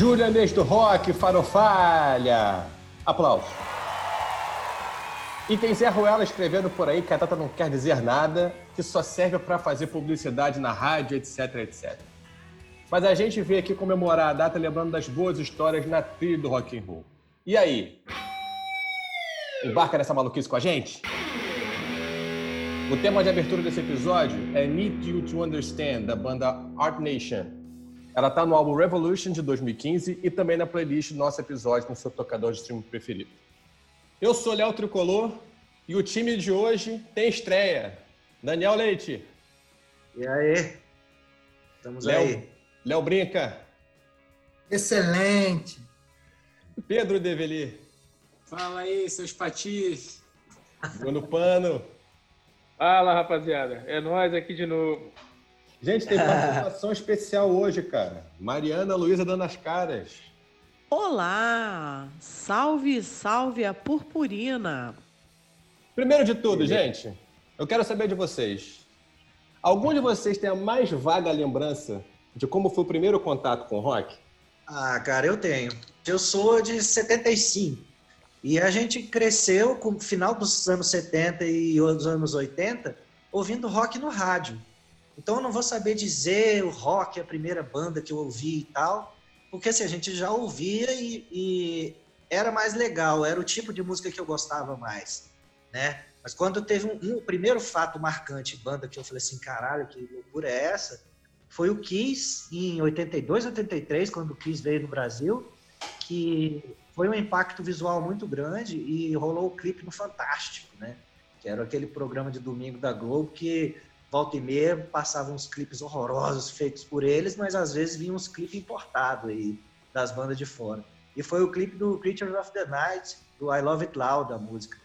Júlia Mês do Rock, Farofalha. Aplausos. E tem Zé Ruela escrevendo por aí que a data não quer dizer nada, que só serve para fazer publicidade na rádio, etc, etc. Mas a gente veio aqui comemorar a data lembrando das boas histórias na trilha do rock and roll. E aí? Embarca nessa maluquice com a gente? O tema de abertura desse episódio é Need You to Understand, da banda Art Nation. Ela está no álbum Revolution de 2015 e também na playlist do nosso episódio no seu tocador de streaming preferido. Eu sou Léo Tricolor e o time de hoje tem estreia. Daniel Leite. E aí? Estamos Léo, aí. Léo Brinca. Excelente. Pedro Develi. Fala aí, seus patis. Bruno Pano. Fala, rapaziada. É nós aqui de novo. Gente, tem participação especial hoje, cara. Mariana Luísa dando as caras. Olá! Salve, salve a purpurina! Primeiro de tudo, gente, eu quero saber de vocês. Algum de vocês tem a mais vaga lembrança de como foi o primeiro contato com o rock? Ah, cara, eu tenho. Eu sou de 75. E a gente cresceu com o final dos anos 70 e os anos 80 ouvindo rock no rádio. Então eu não vou saber dizer o rock, a primeira banda que eu ouvi e tal, porque assim, a gente já ouvia e, e era mais legal, era o tipo de música que eu gostava mais, né? Mas quando teve um, um primeiro fato marcante, banda que eu falei assim, caralho, que loucura é essa? Foi o Kiss em 82, 83, quando o Kiss veio no Brasil, que foi um impacto visual muito grande e rolou o clipe no Fantástico, né? Que era aquele programa de domingo da Globo que volta e meia passavam uns clipes horrorosos feitos por eles, mas às vezes vinham uns clipes importados aí das bandas de fora. E foi o clipe do Creatures of the Night, do I Love It Loud, a música.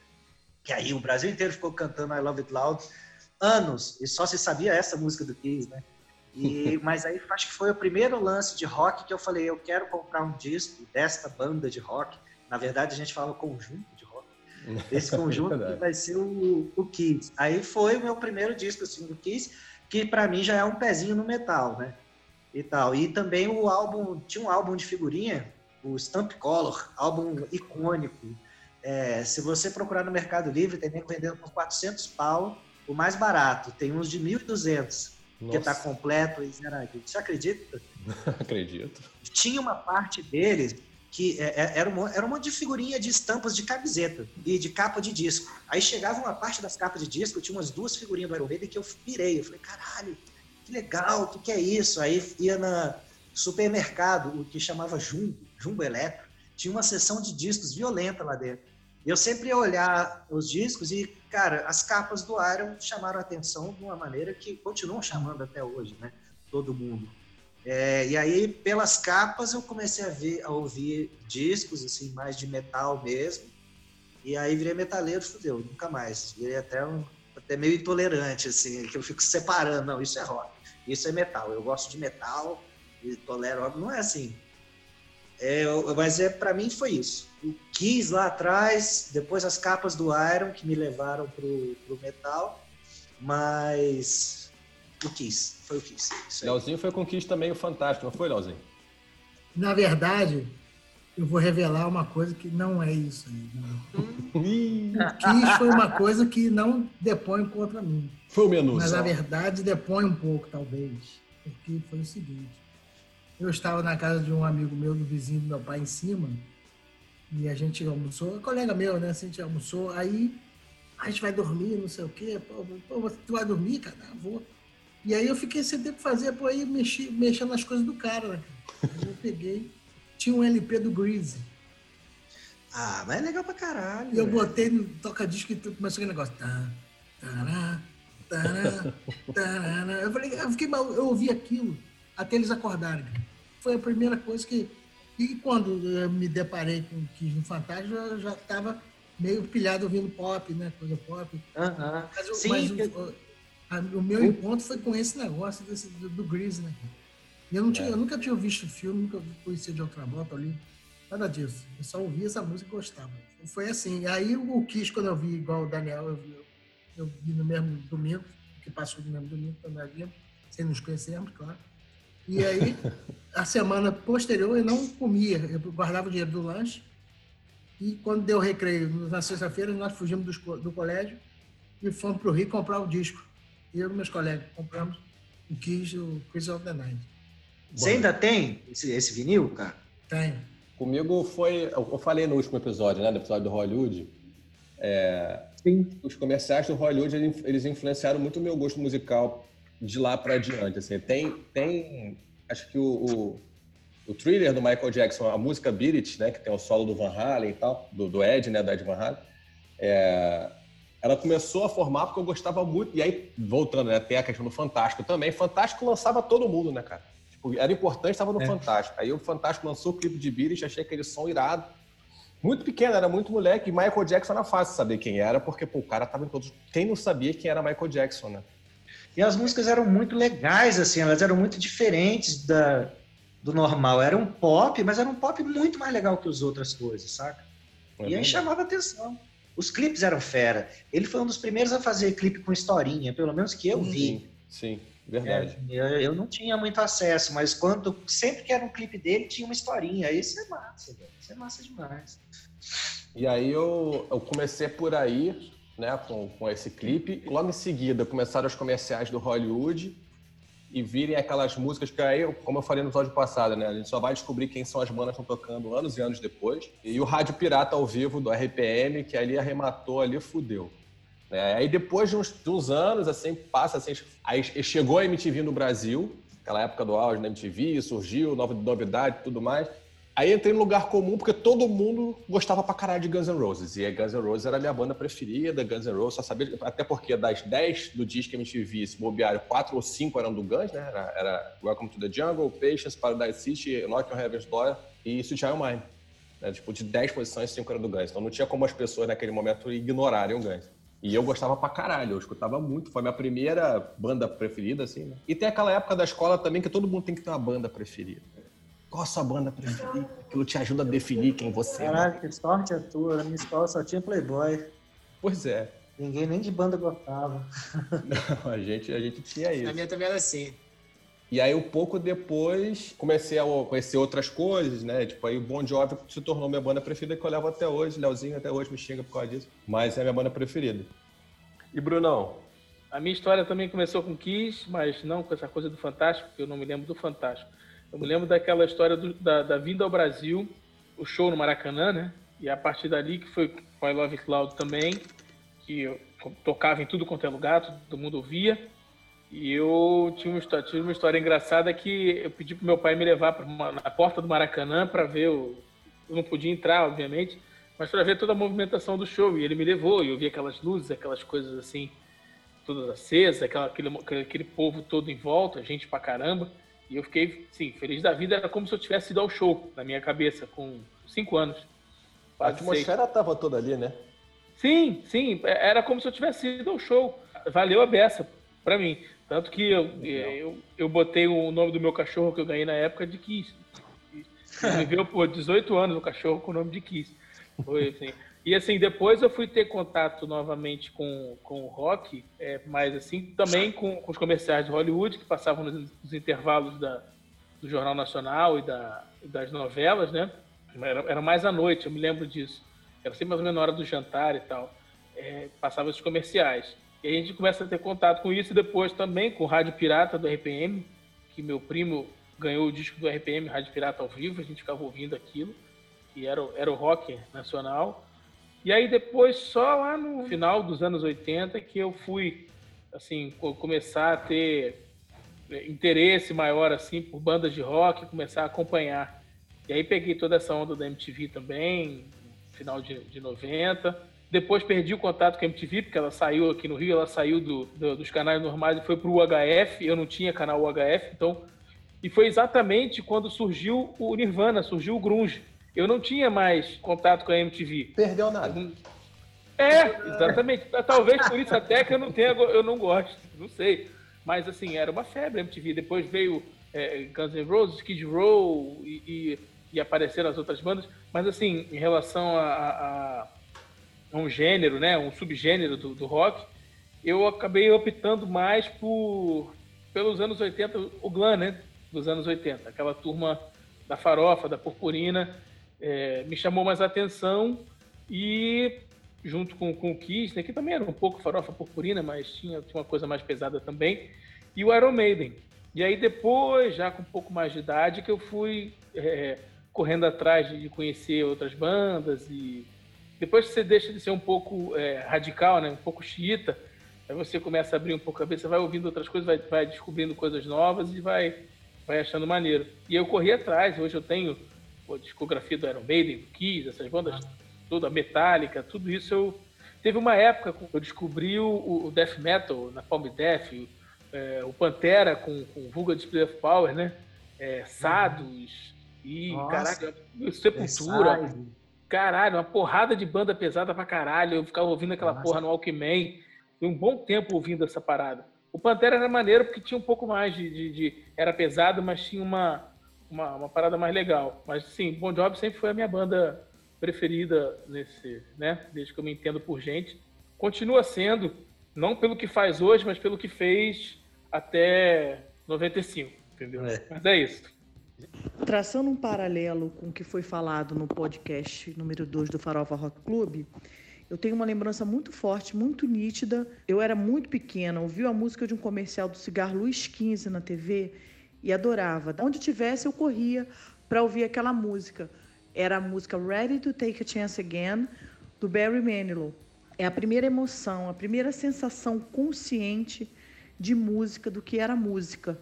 Que aí o Brasil inteiro ficou cantando I Love It Loud anos, e só se sabia essa música do Kiss, né? E, mas aí acho que foi o primeiro lance de rock que eu falei, eu quero comprar um disco desta banda de rock. Na verdade, a gente fala conjunto esse conjunto é vai ser o, o Kiss. Aí foi o meu primeiro disco assim, do Kiss, que para mim já é um pezinho no metal, né? E tal. E também o álbum, tinha um álbum de figurinha, o Stamp Color, álbum icônico. É, se você procurar no Mercado Livre, tem nem vendendo por 400 pau, o mais barato. Tem uns de 1.200, que está completo e zeradinho. Você acredita? Acredito. Tinha uma parte deles que é, é, era, uma, era um monte de figurinha de estampas de camiseta e de capa de disco. Aí chegava uma parte das capas de disco, tinha umas duas figurinhas do Iron Maiden que eu pirei. Eu falei, caralho, que legal, o que, que é isso? Aí ia na supermercado, o que chamava Jumbo, Jumbo Eletro, tinha uma seção de discos violenta lá dentro. Eu sempre ia olhar os discos e, cara, as capas do Iron chamaram a atenção de uma maneira que continuam chamando até hoje, né? Todo mundo. É, e aí, pelas capas, eu comecei a, ver, a ouvir discos, assim, mais de metal mesmo. E aí virei metaleiro, fudeu, nunca mais. Virei até, um, até meio intolerante, assim, que eu fico separando. Não, isso é rock, isso é metal. Eu gosto de metal e tolero rock. Não é assim. É, mas é, para mim foi isso. O Kiss lá atrás, depois as capas do Iron que me levaram pro, pro metal. Mas o Kiss. Foi o Kiss. Leozinho foi com o Kiss também o Fantástico, não foi, Leozinho? Na verdade, eu vou revelar uma coisa que não é isso aí. o Kiss foi uma coisa que não depõe contra mim. Foi o menos. Mas, na verdade, depõe um pouco, talvez. Porque foi o seguinte. Eu estava na casa de um amigo meu, do vizinho do meu pai, em cima, e a gente almoçou, um colega meu, né? A gente almoçou, aí a gente vai dormir, não sei o quê. Pô, pô tu vai dormir, cara? Ah, vou. E aí eu fiquei sem tempo fazer, pô, aí mexi, mexendo nas coisas do cara, né? Aí eu peguei, tinha um LP do Greasy. Ah, mas é legal pra caralho. E eu botei no toca-disco e começou aquele negócio. Tá, tará, tará, tará. Eu falei, eu fiquei mal, eu ouvi aquilo até eles acordarem. Foi a primeira coisa que. E quando eu me deparei com o Kiss no Fantástico, eu já estava meio pilhado ouvindo pop, né? Coisa pop. Uh -huh. Mas, Sim, mas o meu encontro foi com esse negócio desse, do, do Grease, né? E eu, não tinha, é. eu nunca tinha visto o filme, nunca conhecia de outra volta ali. Nada disso. Eu só ouvia essa música e gostava. Foi assim. E aí o Kiss, quando eu vi igual o Daniel, eu vi, eu vi no mesmo domingo, que passou no mesmo domingo quando vimos, sem nos conhecermos, claro. E aí, a semana posterior, eu não comia. Eu guardava o dinheiro do lanche. E quando deu recreio, na sexta-feira, nós fugimos do, do colégio e fomos para o Rio comprar o disco. Eu e meus colegas compramos o Kiss, o Chris of the Night. Você ainda tem esse, esse vinil, cara? Tenho. Comigo foi. Eu falei no último episódio, né? No episódio do Hollywood. É, os comerciais do Hollywood eles influenciaram muito o meu gosto musical de lá para adiante. Assim, tem, tem, acho que o, o, o, thriller do Michael Jackson, a música Beat It, né, que tem o solo do Van Halen e tal, do, do Ed, né, do Ed Van Halen, é, ela começou a formar porque eu gostava muito. E aí, voltando, né, tem a questão do Fantástico também. Fantástico lançava todo mundo, né, cara? Tipo, era importante, estava no é. Fantástico. Aí o Fantástico lançou o clipe de Beat It, achei aquele som irado muito pequeno, era muito moleque. E Michael Jackson era fácil saber quem era, porque pô, o cara tava em todos. Quem não sabia quem era Michael Jackson, né? E as músicas eram muito legais, assim, elas eram muito diferentes da, do normal. Era um pop, mas era um pop muito mais legal que as outras coisas, saca? É e aí chamava atenção. Os clipes eram fera. Ele foi um dos primeiros a fazer clipe com historinha, pelo menos que eu vi. Sim, verdade. É, eu, eu, não tinha muito acesso, mas quando sempre que era um clipe dele, tinha uma historinha. Isso é massa, velho. Isso é massa demais. E aí eu, eu comecei por aí, né, com, com esse clipe. Logo em seguida começaram os comerciais do Hollywood e virem aquelas músicas que aí, como eu falei no episódio passado, né, a gente só vai descobrir quem são as bandas que estão tocando anos e anos depois. E o Rádio Pirata ao vivo do RPM, que ali arrematou, ali fudeu. É, aí depois de uns, de uns, anos, assim, passa assim, aí chegou a MTV no Brasil, aquela época do auge da MTV, surgiu, nova novidade tudo mais. Aí entrei no lugar comum porque todo mundo gostava pra caralho de Guns N' Roses. E Guns N' Roses era a minha banda preferida, Guns N' Roses, só sabia, até porque das 10 do disco que a gente via, se bobear, 4 ou 5 eram do Guns, né? Era, era Welcome to the Jungle, Patience, Paradise City, Knock on Heaven's Door e Sweet Child Mine. Né? Tipo, de 10 posições, 5 eram do Guns. Então não tinha como as pessoas naquele momento ignorarem o Guns. E eu gostava pra caralho, eu escutava muito. Foi minha primeira banda preferida, assim, né? E tem aquela época da escola também que todo mundo tem que ter uma banda preferida. Qual a sua banda preferida? Aquilo te ajuda a definir quem você é. Caraca, que sorte a tua. Na minha escola só tinha Playboy. Pois é. Ninguém nem de banda gostava. Não, a gente, a gente tinha isso. Na minha também era assim. E aí, um pouco depois, comecei a conhecer outras coisas, né? Tipo, aí o Bon Jovi se tornou minha banda preferida, que eu levo até hoje. Leozinho até hoje me xinga por causa disso. Mas é a minha banda preferida. E Brunão? A minha história também começou com Kiss, mas não com essa coisa do Fantástico, porque eu não me lembro do Fantástico. Eu me lembro daquela história do, da, da, vinda ao Brasil, o show no Maracanã, né? E a partir dali que foi com I Love It Loud também, que eu tocava em tudo quanto é lugar, todo mundo ouvia. E eu tinha uma história, tinha uma história engraçada que eu pedi pro meu pai me levar uma, na porta do Maracanã para ver o. Eu não podia entrar, obviamente, mas para ver toda a movimentação do show. E ele me levou, e eu vi aquelas luzes, aquelas coisas assim, todas acesas, aquela, aquele, aquele povo todo em volta, gente pra caramba. E eu fiquei, sim, feliz da vida. Era como se eu tivesse ido ao show na minha cabeça, com cinco anos. A atmosfera estava toda ali, né? Sim, sim. É, era como se eu tivesse ido ao show. Valeu a beça para mim. Tanto que eu, eu, eu botei o nome do meu cachorro que eu ganhei na época de Kiss. Viveu por 18 anos o cachorro com o nome de Kiss. Foi assim. E assim, depois eu fui ter contato novamente com, com o rock, é, mas assim, também com, com, os comerciais de Hollywood, que passavam nos, nos intervalos da, do Jornal Nacional e da, das novelas, né? Era, era, mais à noite, eu me lembro disso. Era sempre mais ou menos na hora do jantar e tal. É, passava esses comerciais. E a gente começa a ter contato com isso e depois também com o Rádio Pirata do RPM, que meu primo ganhou o disco do RPM, Rádio Pirata ao vivo, a gente ficava ouvindo aquilo. E era, era o rock nacional. E aí depois, só lá no final dos anos 80, que eu fui, assim, começar a ter é, interesse maior, assim, por bandas de rock, começar a acompanhar. E aí peguei toda essa onda da MTV também, final de, de 90. Depois perdi o contato com a MTV, porque ela saiu aqui no Rio, ela saiu do, do, dos canais normais e foi para o UHF. Eu não tinha canal UHF, então. E foi exatamente quando surgiu o Nirvana, surgiu o Grunge eu não tinha mais contato com a MTV. Perdeu nada. É, exatamente. Talvez por isso até que eu não tenha, eu não gosto, não sei. Mas assim, era uma febre a MTV. Depois veio é, Guns N' Roses, Skid Row e, e, e, apareceram as outras bandas. Mas assim, em relação a, a, a um gênero, né, um subgênero do, do, rock, eu acabei optando mais por pelos anos 80, o glam, né? dos anos 80. Aquela turma da farofa, da purpurina, é, me chamou mais atenção e junto com, com o Kiss, né, que também era um pouco farofa purpurina, mas tinha, tinha uma coisa mais pesada também, e o Iron Maiden. E aí depois, já com um pouco mais de idade, que eu fui é, correndo atrás de conhecer outras bandas e depois que você deixa de ser um pouco é, radical, né, um pouco xiita, aí você começa a abrir um pouco a cabeça, vai ouvindo outras coisas, vai, vai descobrindo coisas novas e vai, vai achando maneiro. E eu corri atrás, hoje eu tenho a discografia do Iron Maiden, do Kiss, essas bandas toda, Metallica, tudo isso eu... Teve uma época que eu descobri o, o Death Metal, na Palm Death, é, o Pantera com, com Vulgar Display of Power, né? É, Sados e, Nossa. caraca, Sepultura. Caralho, uma porrada de banda pesada pra caralho. Eu ficava ouvindo aquela Nossa. porra no Walkman. Fui um bom tempo ouvindo essa parada. O Pantera era maneiro porque tinha um pouco mais de... de, de era pesado, mas tinha uma, uma, uma, parada mais legal. Mas, sim, Bon Jovi sempre foi a minha banda preferida nesse, né? Desde que eu me entendo por gente. Continua sendo, não pelo que faz hoje, mas pelo que fez até 95, entendeu? É. Mas é isso. Traçando um paralelo com o que foi falado no podcast número 2 do Farofa Rock Club, eu tenho uma lembrança muito forte, muito nítida. Eu era muito pequena, ouvi a música de um comercial do cigarro Luiz 15 na TV e adorava. Onde tivesse, eu corria para ouvir aquela música era a música Ready to Take a Chance Again, do Barry Manilow. É a primeira emoção, a primeira sensação consciente de música, do que era música.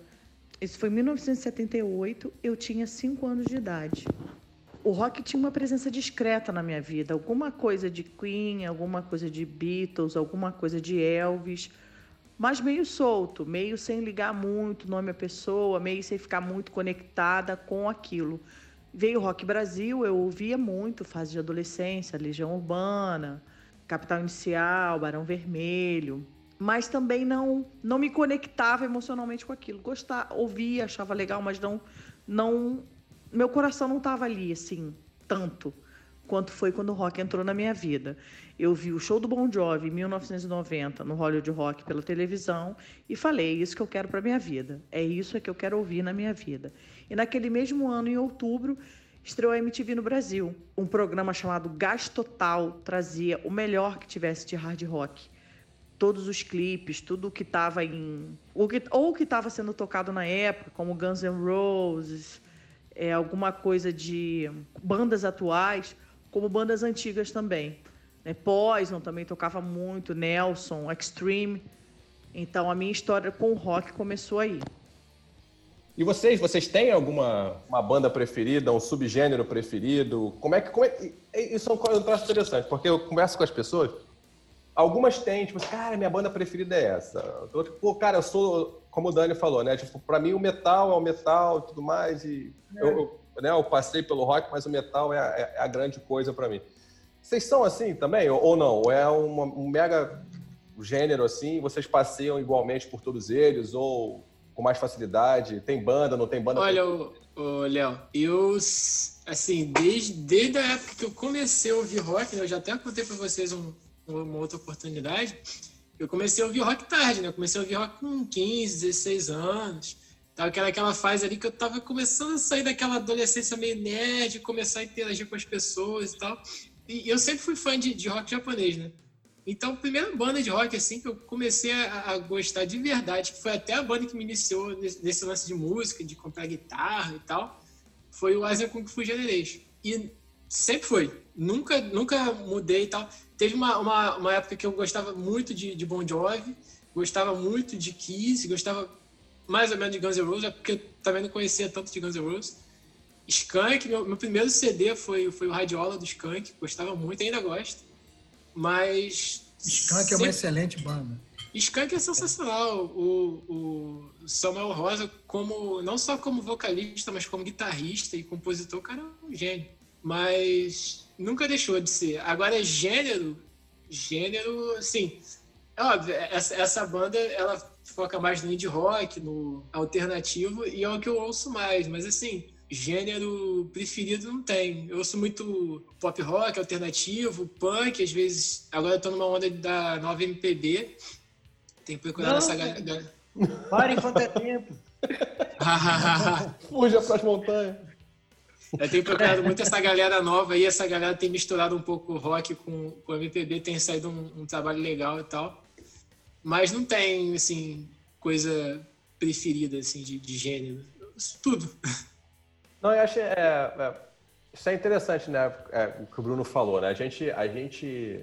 Isso foi em 1978, eu tinha 5 anos de idade. O rock tinha uma presença discreta na minha vida, alguma coisa de Queen, alguma coisa de Beatles, alguma coisa de Elvis, mas meio solto, meio sem ligar muito nome à pessoa, meio sem ficar muito conectada com aquilo. Veio o Rock Brasil, eu ouvia muito, fase de adolescência, Legião Urbana, Capital Inicial, Barão Vermelho, mas também não não me conectava emocionalmente com aquilo. Gostava, ouvia, achava legal, mas não não meu coração não estava ali assim tanto quanto foi quando o rock entrou na minha vida. Eu vi o show do Bon Jovi em 1990 no Hollywood Rock pela televisão e falei, é isso que eu quero para minha vida. É isso que eu quero ouvir na minha vida. E naquele mesmo ano, em outubro, estreou a MTV no Brasil. Um programa chamado Gás Total trazia o melhor que tivesse de hard rock. Todos os clipes, tudo que estava em. Ou que estava sendo tocado na época, como Guns N' Roses, é, alguma coisa de bandas atuais, como bandas antigas também. Né? Poison também tocava muito, Nelson, Extreme. Então a minha história com o rock começou aí. E vocês, vocês têm alguma uma banda preferida, um subgênero preferido? Como é que. Como é, isso é um traço interessante, porque eu converso com as pessoas, algumas têm, tipo, cara, minha banda preferida é essa. Outro, pô, cara, eu sou, como o Dani falou, né? Tipo, pra mim o metal é o metal tudo mais. E é. eu, né, eu passei pelo rock, mas o metal é, é, é a grande coisa para mim. Vocês são assim também, ou não? É uma, um mega gênero assim, vocês passeiam igualmente por todos eles, ou com mais facilidade? Tem banda, não tem banda? Olha, o, Léo, eu, assim, desde, desde a época que eu comecei a ouvir rock, né, eu já até contei para vocês um, uma outra oportunidade, eu comecei a ouvir rock tarde, né? Eu comecei a ouvir rock com 15, 16 anos. Aquela, aquela fase ali que eu tava começando a sair daquela adolescência meio nerd, começar a interagir com as pessoas e tal. E eu sempre fui fã de, de rock japonês, né? Então, a primeira banda de rock assim que eu comecei a, a, gostar de verdade, que foi até a banda que me iniciou nesse, nesse lance de música, de comprar guitarra e tal, foi o Asian Kung Fu Generation. E sempre foi. Nunca, nunca mudei e tal. Teve uma, uma, uma época que eu gostava muito de, de Bon Jovi, gostava muito de Kiss, gostava mais ou menos de Guns N' Roses, é porque eu também não conhecia tanto de Guns N' Roses. Skank, meu, meu primeiro CD foi, foi o Radiola do Skank, gostava muito, ainda gosto. Mas. Skank sempre... é uma excelente banda. Skank é sensacional. O, o Samuel Rosa, como não só como vocalista, mas como guitarrista e compositor, o cara é um gênio. Mas nunca deixou de ser. Agora, gênero, gênero, assim, é óbvio, essa, essa banda, ela foca mais no indie rock, no alternativo, e é o que eu ouço mais. Mas, assim, gênero preferido não tem. Eu ouço muito pop rock, alternativo, punk, às vezes. Agora eu tô numa onda da nova MPB. Tem que procurar nessa galera. Para enquanto é tempo. Fuja pras montanhas. Eu tenho procurado muito essa galera nova aí, essa galera tem misturado um pouco o rock com, com o MPB, tem saído um, um trabalho legal e tal. Mas não tem, assim, coisa preferida, assim, de, de gênero. Tudo. Não, eu acho. É, é, isso é interessante, né? É, o que o Bruno falou, né? A gente. A gente.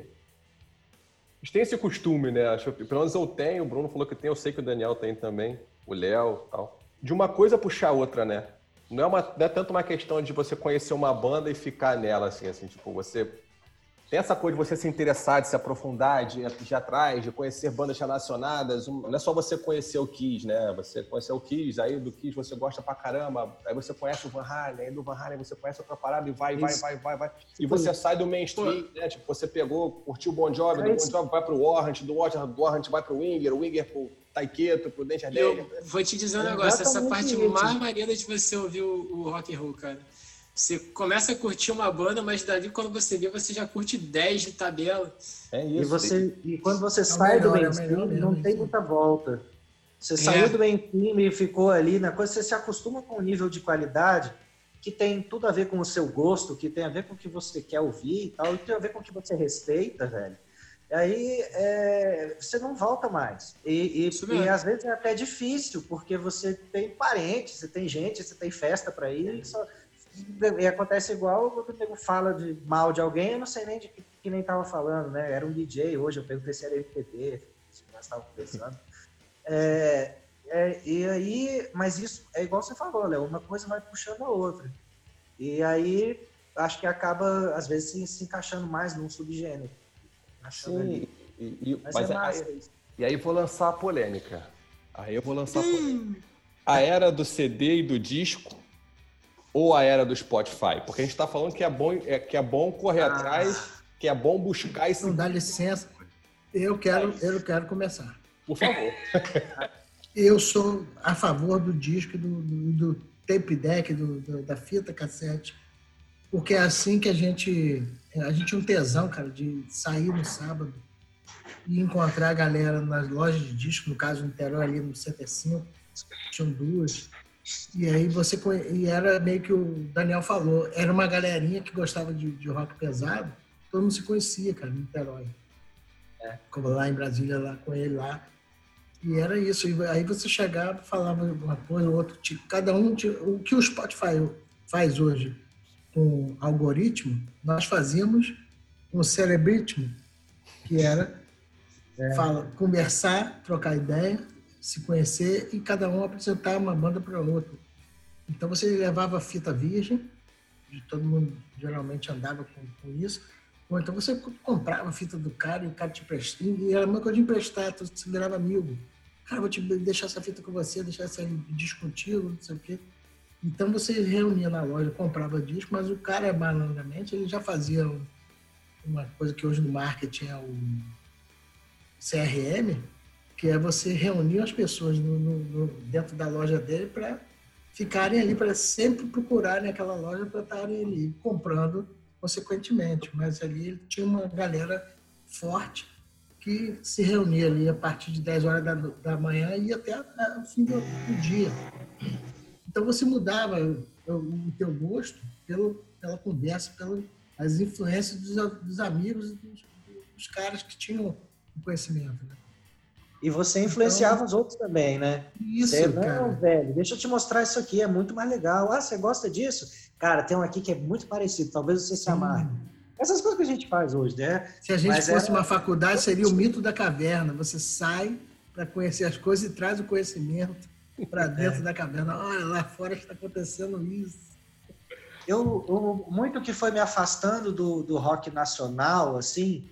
A gente tem esse costume, né? Acho, pelo menos eu tenho, o Bruno falou que tem, eu sei que o Daniel tem também, o Léo tal. De uma coisa puxar a outra, né? Não é, uma, não é tanto uma questão de você conhecer uma banda e ficar nela, assim, assim, tipo, você tem essa coisa de você se interessar, de se aprofundar, de ir atrás, de conhecer bandas relacionadas. Não é só você conhecer o Kiss, né? Você conhecer o Kiss, aí do Kiss você gosta pra caramba, aí você conhece o Van Halen, aí do Van Halen você conhece outra parada e vai, vai, vai, vai, vai. E você sai do mainstream, né? Tipo, você pegou, curtiu o Bon Jovi, do Bon Jovi vai pro Warrant, do Warrant, do Warrant vai pro Winger, o Winger pro Taiketo, pro Dente Eu vou te dizer um negócio, essa parte mais maneira de você ouvir o, o rock and roll, cara você começa a curtir uma banda, mas dali quando você vê, você já curte 10 de tabela. É isso. E, você, e quando você é sai melhor, do é mainstream, é não tem muita volta. Você é. saiu do mainstream e ficou ali na coisa, você se acostuma com um nível de qualidade que tem tudo a ver com o seu gosto, que tem a ver com o que você quer ouvir e tal, e tem a ver com o que você respeita, velho. E aí é, você não volta mais. E, e, e, às vezes é até difícil, porque você tem parentes, você tem gente, você tem festa para ir, e só, e acontece igual quando o nego fala de mal de alguém, eu não sei nem de que, que nem tava falando, né? Era um DJ hoje, eu perguntei se era MPB, se nós estávamos conversando. É, é, e aí, mas isso é igual você falou, Léo, uma coisa vai puxando a outra. E aí, acho que acaba, às vezes, se, se encaixando mais num subgênero. Sim, e, e, mas, mas é mais, e aí vou lançar a polêmica. Aí eu vou lançar a polêmica. A era do CD e do disco ou a era do Spotify? Porque a gente está falando que é bom, é, que é bom correr ah. atrás, que é bom buscar esse. Não dá licença. Eu quero, eu quero começar. Por favor. eu sou a favor do disco, do, do, do tape deck, do, do, da fita cassete, porque é assim que a gente. A gente tinha um tesão, cara, de sair no sábado e encontrar a galera nas lojas de disco, no caso, no Niterói, ali no CT5, tinham duas e aí você e era meio que o Daniel falou, era uma galerinha que gostava de, de rock pesado, todo mundo se conhecia, cara, no Niterói. É. Como lá em Brasília, lá com ele lá. E era isso. E aí você chegava, falava uma coisa, outro tipo. Cada um, o que o Spotify faz hoje com algoritmo, nós fazíamos com Cerebritmo, que era é. fala, conversar, trocar ideia, se conhecer e cada um apresentar uma banda para outra. Então você levava fita virgem, todo mundo geralmente andava com, com, isso, ou então você comprava a fita do cara e o cara te emprestava, e era uma coisa de emprestar, você virava amigo. Cara, vou te deixar essa fita com você, deixar essa disco contigo, não sei o quê. Então você reunia na loja, comprava disco, mas o cara, malandramente, ele já fazia uma coisa que hoje no marketing é o CRM, que é você reunir as pessoas no, no, dentro da loja dele para ficarem ali, para sempre procurarem aquela loja para estarem ali comprando consequentemente. Mas ali ele tinha uma galera forte que se reunia ali a partir de 10 horas da, da manhã e até o fim do, do, dia. Então você mudava o, teu gosto pelo, pela conversa, pelas influências dos, dos amigos e dos, dos, caras que tinham conhecimento. Né? E você influenciava então, os outros também, né? Isso, você, cara. Não, velho, deixa eu te mostrar isso aqui, é muito mais legal. Ah, você gosta disso? Cara, tem um aqui que é muito parecido, talvez você se amarre. Essas coisas que a gente faz hoje, né? Se a gente Mas fosse era... uma faculdade, seria o mito da caverna. Você sai para conhecer as coisas e traz o conhecimento para dentro é. da caverna. Olha, lá fora está acontecendo isso. Eu, eu, muito que foi me afastando do, do rock nacional, assim,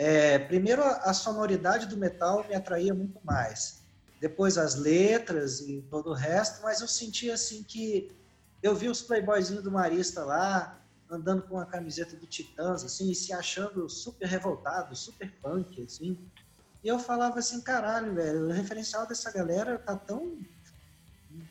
é, primeiro, a sonoridade do metal me atraía muito mais. Depois, as letras e todo o resto, mas eu sentia assim que eu vi os playboyzinhos do Marista lá, andando com a camiseta do Titãs, assim, e se achando super revoltado, super punk, assim. E eu falava assim, caralho, velho, o referencial dessa galera tá tão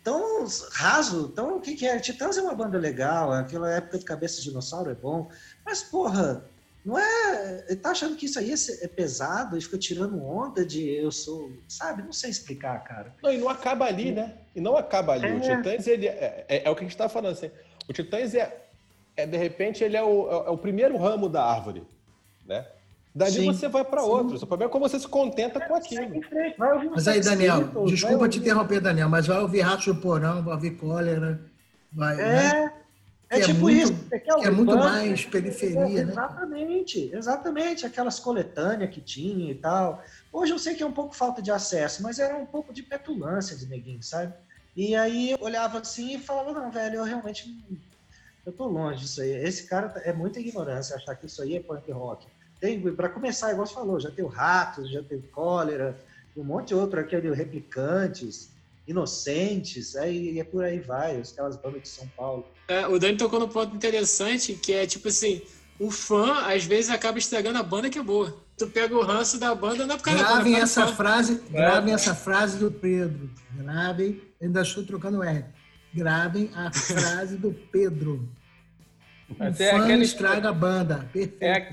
tão raso, tão o que que é? Titãs é uma banda legal, aquela época de cabeça de dinossauro é bom, mas porra, Não é. Ele tá achando que isso aí é, é pesado e fica tirando onda de eu sou. Sabe? Não sei explicar, cara. Não, e não acaba ali, né? E não acaba ali. É. O Titãs, ele é, é- é o que a gente tá falando assim. O Titãs é, é de repente, ele é o, é o primeiro ramo da árvore, né? Dali Sim. você vai para outros. O problema é como você se contenta com aquilo. um Mas aí, Daniel, desculpa te interromper, Daniel, mas vai ouvir Ratos do Porão, vai ouvir Cólera, vai, né? É. É é tipo muito- isso. É muito punk? mais periferia, né? Exatamente, exatamente. Aquelas coletâneas que tinha e tal. Hoje eu sei que é um pouco falta de acesso, mas era um pouco de petulância de neguinho, sabe? E aí eu olhava assim e falava, não, velho, eu realmente eu tô longe disso aí. Esse cara é muita ignorância achar que isso aí é punk rock. Tem, para começar, igual você falou, já tem o Ratos, já tem o Cólera, um monte de outro, aquele Replicantes, Inocentes, aí é por aí vai, aquelas bandas de São Paulo. É, o Dani tocou num ponto interessante, que é tipo assim, o fã às vezes acaba estragando a banda que é boa. Tu pega o ranço da banda, não é por causa da Gravem banda, essa fã. frase, gravem essa frase do Pedro. Gravem, ainda estou trocando o R. Gravem a frase do Pedro. O Mas é fã aquela estraga a banda. Perfeito. É,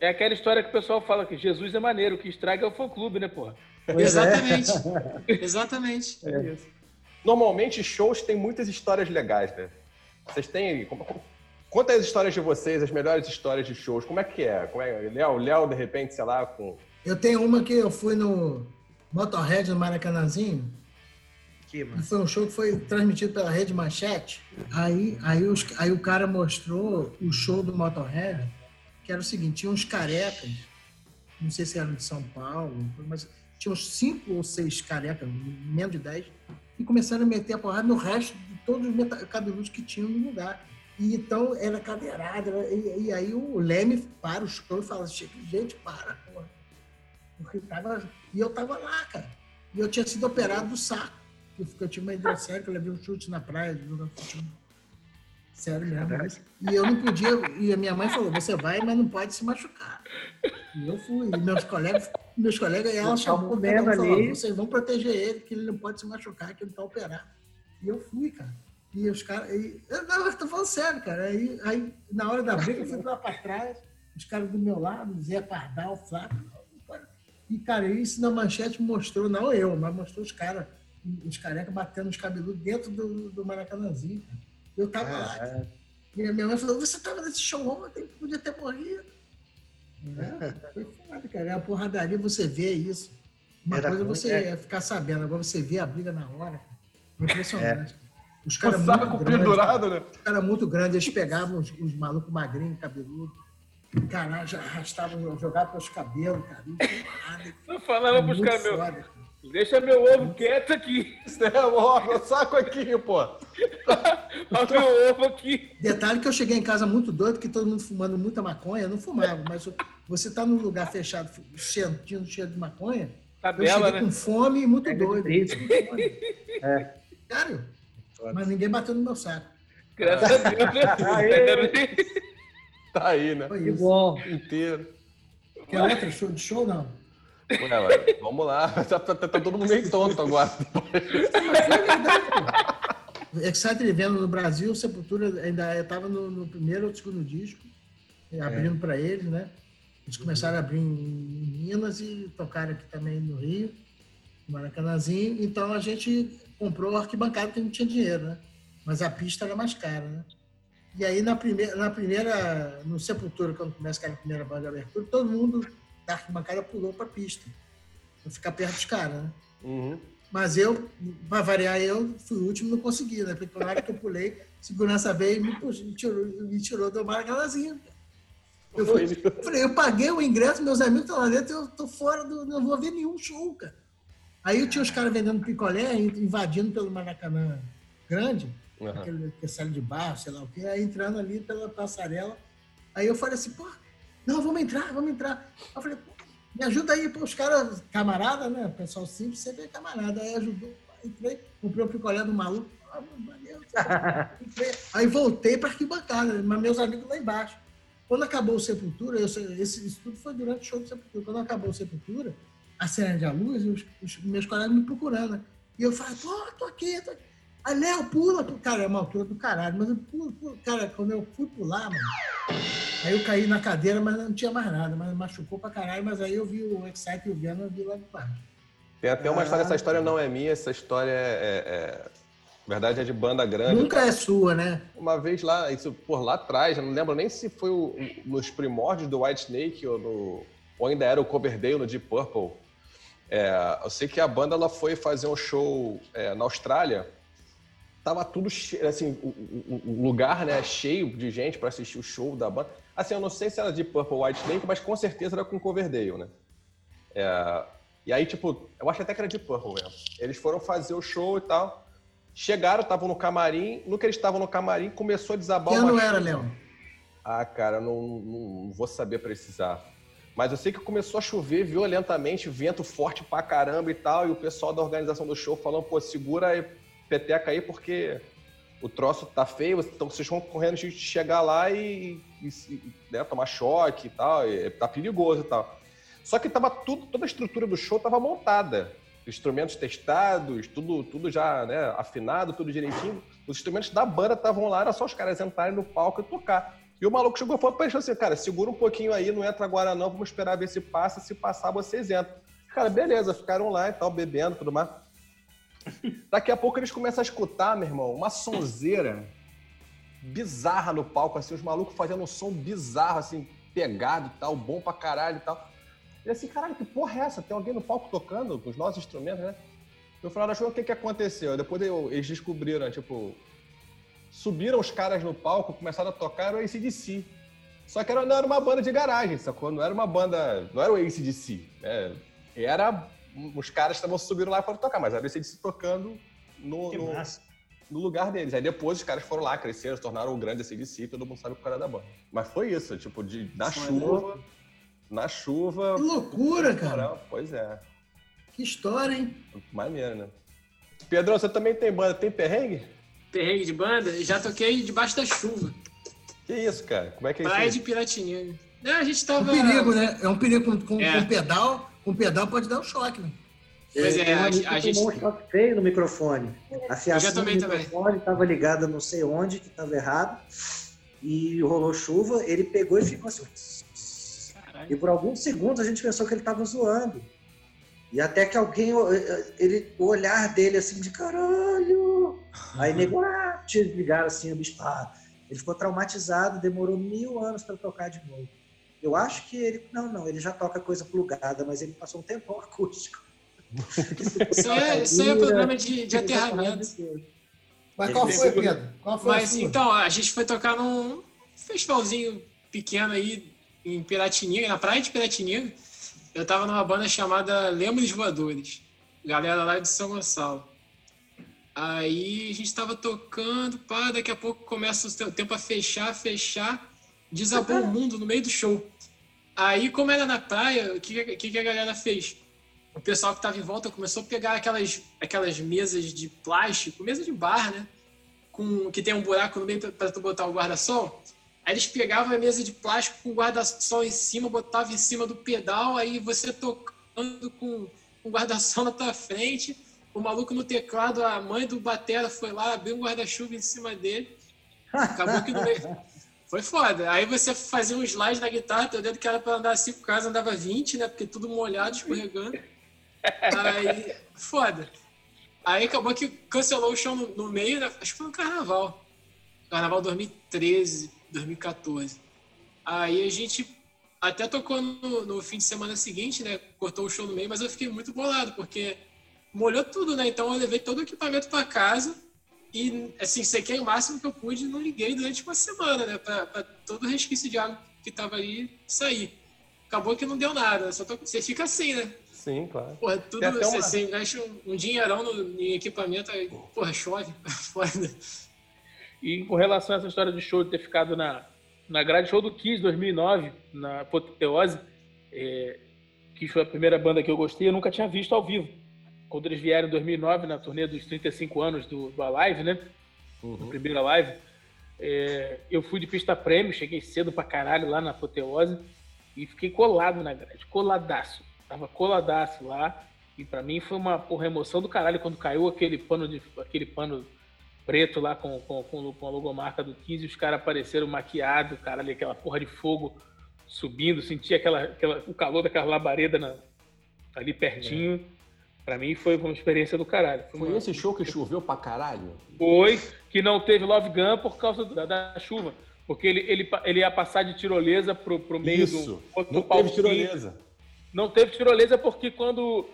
é aquela história que o pessoal fala que Jesus é maneiro, o que estraga é o fã-clube, né, porra? Pois é. Exatamente. Exatamente. Normalmente, shows têm muitas histórias legais, né? Vocês têm. como- como- Conta as histórias de vocês, as melhores histórias de shows. Como é que é? Como é? Léo, Léo, de repente, sei lá, com. Eu tenho uma que eu fui no Motorhead no Maracanãzinho. Que, mano. foi um show que foi transmitido pela Rede Manchete. Aí, aí, os- aí o cara mostrou o show do Motorhead, que era o seguinte, tinha uns carecas, não sei se eram de São Paulo, mas tinha uns cinco ou seis carecas, menos de dez, e começaram a meter a porrada no resto todos os meta- cabeludos que tinham no lugar. E então era cadeirada, era- e, e aí o Leme para o show e fala, "Chico, gente, para, porra. Porque tava, e eu tava lá, cara. E eu tinha sido operado do saco. Eu, eu tinha uma hidrocélica, eu levei um chute na praia, jogando futebol. Sério mesmo. isso. E eu não podia. E a minha mãe falou: você vai, mas não pode se machucar. E eu fui. E meus colegas, meus colegas, e ela chamou comendo cada um e falou, vocês vão proteger ele, que ele não pode se machucar, que ele tá operado. E eu fui, cara. E os caras. e- não, eu tô falando sério, cara. Aí, aí na hora da briga, eu fui lá para trás, os caras do meu lado, Zé Pardal, Flávio. E, cara, isso na manchete mostrou, não eu, mas mostrou os caras, os carecas batendo os cabeludos dentro do, do Maracanãzinho. cara. Eu tava lá. cara. E a minha mãe falou: Você tava nesse show ontem, podia ter morrido. É, foi foda, cara. É a porradaria, você vê isso. Uma Era coisa é você é. ficar sabendo, agora você vê a briga na hora. cara. É Impressionante. Os O caras saco muito grandes. pendurado, né? Os caras muito grandes, eles pegavam os, os malucos magrinhos, cabeludos. Caralho, já arrastavam, jogavam pelos cabelos, cara. Eu falava pros Muito caras, meu, foda, deixa meu ovo quieto aqui. É, o saco aqui, pô. Olha meu ovo aqui. Detalhe que eu cheguei em casa muito doido, que todo mundo fumando muita maconha. Eu não fumava, mas você tá num lugar fechado, sentindo cheiro de maconha. eu Tabela, cheguei né? com fome e muito de doido. brisa. Sério? Mas ninguém bateu no meu saco. Graças a Deus, né? Tá aí, né? Foi Que isso. bom. Inteiro. Quer outra show de show? Não. Ué, ué, vamos lá. Tá, tá- tá todo mundo meio tonto agora. Verdade, pô. Exciter vendo no Brasil, Sepultura ainda estava no, no primeiro ou segundo disco, eh, abrindo para eles, né? Eles começaram a abrir em Minas e tocaram aqui também no Rio, no Maracanãzinho. Então a gente comprou arquibancada porque não tinha dinheiro, né? Mas a pista era mais cara, né? E aí na primeira, na primeira no Sepultura, quando começa aquela primeira banda de abertura, todo mundo da arquibancada pulou para a pista, para ficar perto dos caras, né? Uhum. Mas eu, para variar, eu fui o último não consegui, né? Porque na hora que eu pulei, segurança veio e me, puxou- me tirou, me tirou do. Eu, fui- eu falei, eu paguei o ingresso, meus amigos estão lá dentro, eu tô fora do. Não vou ver nenhum show, cara. Aí tinha os caras vendendo picolé, invadindo pelo Maracanã grande, Uhum. aquele castelo de barro, sei lá o quê, aí entrando ali pela passarela. Aí eu falei assim, pô, não, vamos entrar, vamos entrar. Eu falei, pô, me ajuda aí, pô, os caras, camarada, né? Pessoal simples sempre é camarada. Aí ajudou, entrei, comprei o picolé do maluco. Ah, valeu. Entrei. Aí voltei para arquibancada, mas meus amigos lá embaixo. Quando acabou o Sepultura, eu, esse, isso tudo foi durante o show do Sepultura. Quando acabou o Sepultura, acende a luz e os, os meus colegas me procurando. E eu falei, pô, tô aqui, tô aqui. Aí, Léo, pula. Cara, é uma altura do caralho, mas eu pulo, pulo. Cara, quando eu fui pular, mano, Aí eu caí na cadeira, mas não tinha mais nada, mas machucou pra caralho, mas aí eu vi o Excite e o Venom, eu vi lá de baixo. Tem até uma história, essa Ah. história não é minha, essa história é, é- é- na verdade é de banda grande. Nunca é sua, né? Uma vez lá, isso por lá atrás, eu não lembro nem se foi o- nos primórdios do White Snake ou, no, ou ainda era o Coverdale no Deep Purple. É, eu sei que a banda ela foi fazer um show é, na Austrália. Tava tudo assim, o, lugar né, cheio de gente para assistir o show da banda. Assim, eu não sei se era Deep Purple White Snake, mas com certeza era com Coverdale, né? É, e aí, tipo, eu acho até que era Deep Purple mesmo. Eles foram fazer o show e tal. Chegaram, estavam no camarim. No que eles estavam no camarim, começou a desabar Que uma ano era. Léo? Ah, cara, não, não- não vou saber precisar. Mas eu sei que começou a chover violentamente, vento forte pra caramba e tal, e o pessoal da organização do show falando, pô, segura aí, peteca aí, porque o troço tá feio, então vocês vão correndo de chegar lá e, e- e, né, tomar choque e tal, e tá perigoso e tal. Só que tava tudo, toda a estrutura do show tava montada. Instrumentos testados, tudo, tudo já né, afinado, tudo direitinho. Os instrumentos da banda estavam lá, era só os caras entrarem no palco e tocar. E o maluco chegou e falou pra eles assim, cara, segura um pouquinho aí, não entra agora não, vamos esperar ver se passa, se passar vocês entram. Cara, beleza, ficaram lá e tal, bebendo tudo mais. Daqui a pouco eles começam a escutar, meu irmão, uma sonzeira bizarra no palco, assim, os malucos fazendo um som bizarro, assim, pegado e tal, bom pra caralho e tal. E assim, caralho, que porra é essa? Tem alguém no palco tocando com os nossos instrumentos, né? No final da show, o que que aconteceu? Depois eu- eles descobriram, tipo, subiram os caras no palco, começaram a tocar o ACDC. Só que era, não era uma banda de garagem, sacou? Não era uma banda. Não era o ACDC. Né? Era. Os caras estavam subindo lá para tocar, mas era o ACDC tocando no, no, no lugar deles. Aí depois os caras foram lá, cresceram, se tornaram o grande ACDC e todo mundo sabe qual era da banda. Mas foi isso, tipo, de, na Foi chuva. Na chuva. Que loucura, cara. Pois é. Que história, hein? Maneiro, né? Pedrão, você também tem banda, tem perrengue? Perrengue de banda, já toquei debaixo da chuva. Que isso, cara? Como é que é Praia isso? de Piratininga. Não, a gente É um tava. perigo, né? É um perigo com, com, É. com pedal. Com pedal pode dar um choque, né? Pois é, a- a que gente- tomou um choque feio no microfone. A fiação do tomei também. microfone estava ligada não sei onde, que estava errado. E rolou chuva, ele pegou e ficou assim. Caralho. E por alguns segundos a gente pensou que ele estava zoando. E até que alguém, ele, o olhar dele assim de caralho. Aí nego, ah, desligaram assim, o bicho, ah. Ele ficou traumatizado, demorou mil anos para tocar de novo. Eu acho que ele, não, não, ele já toca coisa plugada, mas ele passou um tempão acústico. Isso aí é, isso aí é problema de, de aterramento. Mas qual foi, Pedro? Qual foi a Mas sua? então, a gente foi tocar num festivalzinho pequeno aí em Piratininga, na praia de Piratininga. Eu tava numa banda chamada Lemos Voadores, galera lá de São Gonçalo. Aí a gente tava tocando, pá, daqui a pouco começa o tempo a fechar, fechar, desabou o mundo no meio do show. Aí, como era na praia, o que, que, que a galera fez? O pessoal que tava em volta começou a pegar aquelas, aquelas mesas de plástico, mesa de bar, né? com, que tem um buraco no meio para tu botar o guarda-sol. Aí eles pegavam a mesa de plástico com o guarda-sol em cima, botavam em cima do pedal, aí você tocando com o guarda-sol na tua frente, o maluco no teclado, a mãe do Batera foi lá, abriu um guarda-chuva em cima dele, acabou que meio... Foi foda. Aí você fazia um slide na guitarra, teu dedo que era para andar 5 casas, andava 20, né? Porque tudo molhado, escorregando. Aí, foda. Aí acabou que cancelou o show no, no meio, né? acho que foi no carnaval. Carnaval 2013, 2014. Aí a gente até tocou no, no fim de semana seguinte, né? Cortou o show no meio, mas eu fiquei muito bolado, porque molhou tudo, né? Então eu levei todo o equipamento para casa e, assim, sequei o máximo que eu pude e não liguei durante uma semana, né? Pra, pra todo o resquício de água que tava ali sair. Acabou que não deu nada, só tô- você fica assim, né? Sim, claro. Porra, tudo, você, uma- você investe um, um dinheirão no, em equipamento, aí, porra, chove, foda. E com relação a essa história de show de ter ficado na, na grade show do Kiss 2009, na Apoteose, é, que foi a primeira banda que eu gostei, eu nunca tinha visto ao vivo. Quando eles vieram em 2009, na turnê dos 35 anos do, do Alive, né? Uhum. primeira live, é, eu fui de pista prêmio, cheguei cedo pra caralho lá na Apoteose e fiquei colado na grade, coladaço. Tava coladaço lá e pra mim foi uma porra emoção do caralho quando caiu aquele pano de aquele pano preto lá com, com, com a logomarca do 15 e os caras apareceram maquiados, cara ali, aquela porra de fogo subindo, sentia aquela, aquela, o calor daquela labareda na, ali pertinho. É. Pra mim foi uma experiência do caralho. Foi, foi uma... esse show que choveu pra caralho? Foi, que não teve Love Gun por causa da, da chuva. Porque ele, ele, ele ia passar de tirolesa pro, pro meio Isso. do outro Não teve tirolesa. Não teve tirolesa porque quando,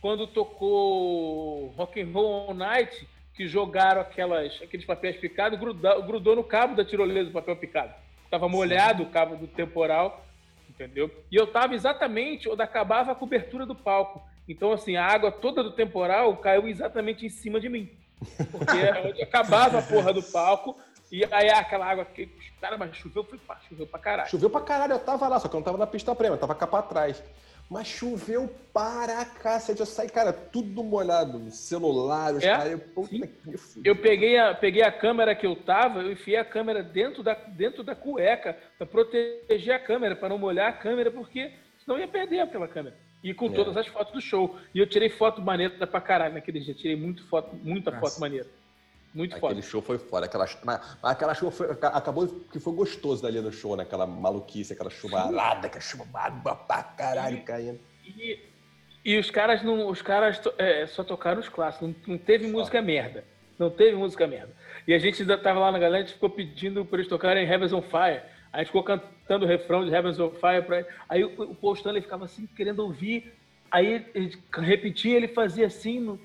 quando tocou Rock and Roll All Night, que jogaram aquelas, aqueles papéis picados, grudou, grudou no cabo da tirolesa do papel picado. Tava molhado Sim. o cabo do temporal, entendeu? E eu tava exatamente onde acabava a cobertura do palco. Então, assim, a água toda do temporal caiu exatamente em cima de mim. Porque é onde acabava a porra do palco. E aí aquela água que. Cara, mas choveu, foi, choveu pra caralho. Choveu pra caralho, eu tava lá, só que eu não tava na pista prêmio, eu tava cá pra trás. Mas choveu para cacete. Eu saí, cara, tudo molhado. Celular, os é? caras. Eu, eu peguei a, peguei a câmera que eu tava, eu enfiei a câmera dentro da, dentro da cueca para proteger a câmera, para não molhar a câmera, porque senão ia perder aquela câmera. E com é. todas as fotos do show. E eu tirei foto maneira pra caralho naquele dia. Tirei muito foto, muita Nossa. foto maneira. Muito Aquele foda. show foi foda. Aquela, aquela chuva foi, acabou que foi gostoso dali no show, né? Aquela maluquice, aquela chuvarada, aquela chuva água pra caralho e, caindo. E, e os caras não. Os caras é, só tocaram os clássicos. Não, não teve música merda. Não teve música merda. E a gente ainda tava lá na galera, a gente ficou pedindo para eles tocarem Heavens on Fire. A gente ficou cantando o refrão de Heavens on Fire. Pra... Aí o, o Paul Stanley ficava assim, querendo ouvir. Aí ele repetia, ele fazia assim. No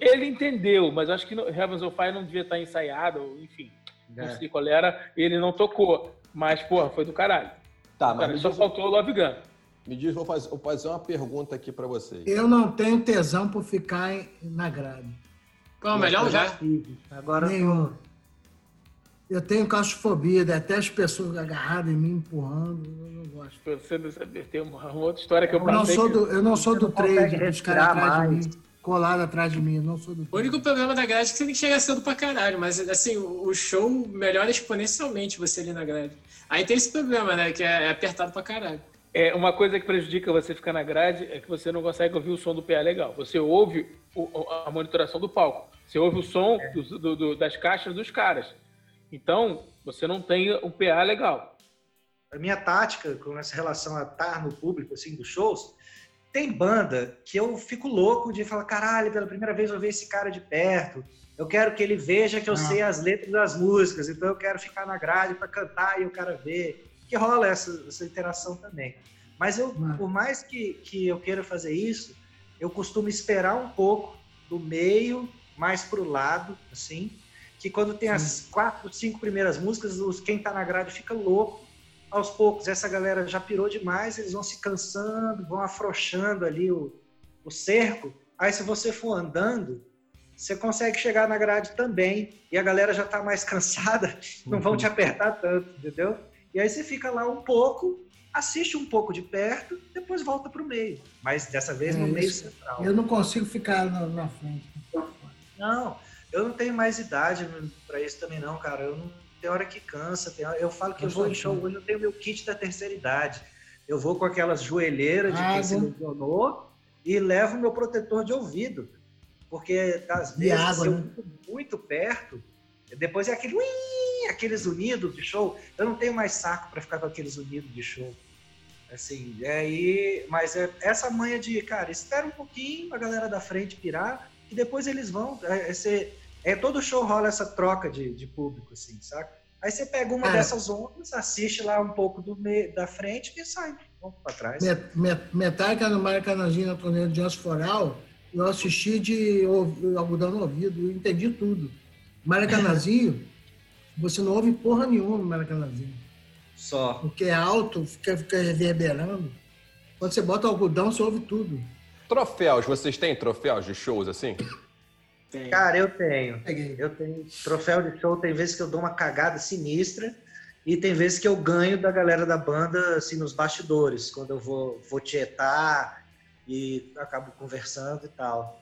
ele entendeu, mas acho que no, Heavens of Fire não devia estar ensaiado, enfim. É. Não sei qual era, ele não tocou. Mas, porra, foi do caralho. Tá, mas cara, só diz, faltou o Love Gun. Me diz, vou fazer, vou fazer uma pergunta aqui para vocês. Eu não tenho tesão por ficar em, na grade. Qual é o melhor lugar? Agora nenhum. Eu tenho claustrofobia, até as pessoas agarradas em mim, empurrando. Eu não gosto. Você tem uma, outra história que eu, eu não sou do, Eu não sou do trade, dos caras atrás de mim colado atrás de mim, não sou do O único problema da grade é que você tem que chegar cedo pra caralho, mas assim, o show melhora exponencialmente você ali na grade. Aí tem esse problema, né, que é apertado pra caralho. É, uma coisa que prejudica você ficar na grade é que você não consegue ouvir o som do PA legal. Você ouve o, a monitoração do palco. Você ouve o som é. do, do, do, das caixas dos caras. Então, você não tem o PA legal. A minha tática com essa relação a estar no público, assim, dos shows, tem banda que eu fico louco de falar, caralho, pela primeira vez eu ver esse cara de perto. Eu quero que ele veja que eu ah. sei as letras das músicas, então eu quero ficar na grade para cantar e o cara ver. Que rola essa, essa interação também. Mas eu, ah. por mais que, que eu queira fazer isso, eu costumo esperar um pouco do meio mais pro lado, assim, que quando tem as quatro, cinco primeiras músicas, os, quem tá na grade fica louco aos poucos essa galera já pirou demais, eles vão se cansando, vão afrouxando ali o, o cerco. Aí se você for andando, você consegue chegar na grade também e a galera já está mais cansada, não vão te apertar tanto, entendeu? E aí você fica lá um pouco, assiste um pouco de perto, depois volta para o meio. Mas dessa vez é no meio central. Eu não consigo ficar na, na frente. Não, eu não tenho mais idade para isso também não, cara. Eu não tem hora que cansa. Tem hora... Eu falo que eu, eu vou em show hoje, eu tenho meu kit da terceira idade. Eu vou com aquelas joelheiras de ah, quem se lesionou e levo meu protetor de ouvido. Porque às vezes água, eu né? muito perto, depois é aquele aqueles unidos de show. Eu não tenho mais saco para ficar com aqueles unidos de show. Assim, é aí, mas é essa manha de, cara, espera um pouquinho a galera da frente pirar, e depois eles vão. É, é, é, todo show rola essa troca de, de público, assim, saca? Aí você pega uma é. dessas ondas, assiste lá um pouco do meio, da frente e sai, vamos para trás. Metallica no Maracanãzinho, na turnê de Anso Foral, eu assisti de algodão no ouvido, eu entendi tudo. Maracanãzinho, você não ouve porra nenhuma no Maracanãzinho. Só. Porque é alto, fica, fica reverberando. Quando você bota algodão, você ouve tudo. Troféus, vocês têm troféus de shows assim? Tem. Cara, eu tenho. Eu tenho troféu de show, tem vezes que eu dou uma cagada sinistra e tem vezes que eu ganho da galera da banda, assim, nos bastidores, quando eu vou, vou tietar e acabo conversando e tal.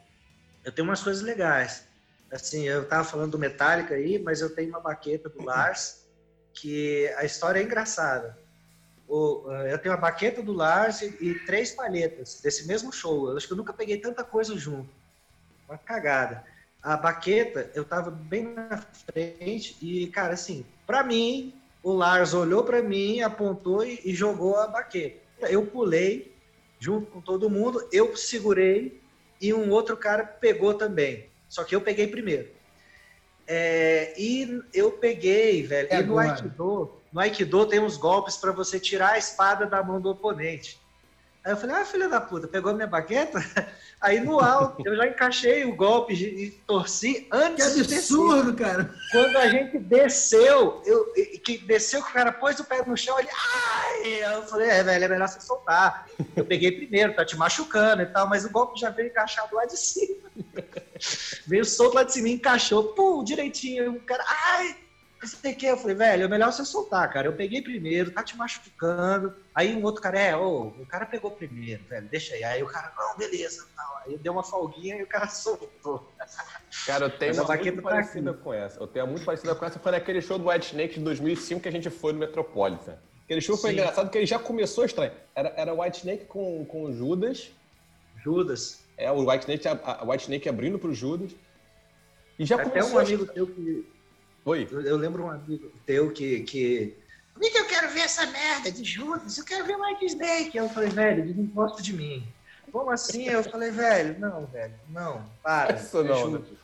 Eu tenho umas coisas legais. Assim, eu tava falando do Metallica aí, mas eu tenho uma baqueta do Lars que a história é engraçada. O, eu tenho a baqueta do Lars e, três palhetas desse mesmo show. Eu acho que eu nunca peguei tanta coisa junto. Uma cagada. a baqueta, eu tava bem na frente e, cara, assim, pra mim, o Lars olhou pra mim, apontou e, e jogou a baqueta. Eu pulei junto com todo mundo, eu segurei e um outro cara pegou também. Só que eu peguei primeiro. É, e eu peguei, velho. É e no agora. Aikido, no Aikido tem uns golpes para você tirar a espada da mão do oponente. Aí eu falei, ah, filha da puta, pegou minha baqueta? Aí no alto, eu já encaixei o golpe e torci Que antes de descer. absurdo, cara. Quando a gente desceu, eu, que desceu, que o cara pôs o pé no chão, ele, ai! Eu falei, é, velho, é melhor você soltar. Eu peguei primeiro, tá te machucando e tal, mas o golpe já veio encaixado lá de cima. veio solto lá de cima e encaixou, pum, direitinho. O cara, ai! Esse que eu falei, velho, é melhor você soltar, cara. Eu peguei primeiro, tá te machucando. Aí um outro cara, é, ô, o cara pegou primeiro, velho, deixa aí. Aí o cara, não, beleza. Tal. Aí eu dei uma folguinha e o cara soltou. Cara, eu tenho Mas uma muito tá parecida aqui. com essa. Eu tenho uma muito parecida com essa. Foi naquele show do White Snake de 2005 que a gente foi no Metropolitan. Aquele show foi Sim. engraçado porque ele já começou estranho. Era, era o White Snake com, com o Judas. Judas. É, o White Snake, a, a White Snake abrindo pro Judas. E já Até começou um amigo teu que, Oi. Eu, eu lembro um amigo teu que. que Nick, eu quero ver essa merda de Judas, eu quero ver Mike Snake. Eu falei, velho, não gostam de mim. Como assim? Eu falei, velho, não, velho, não, para. Isso é não, Judas. né?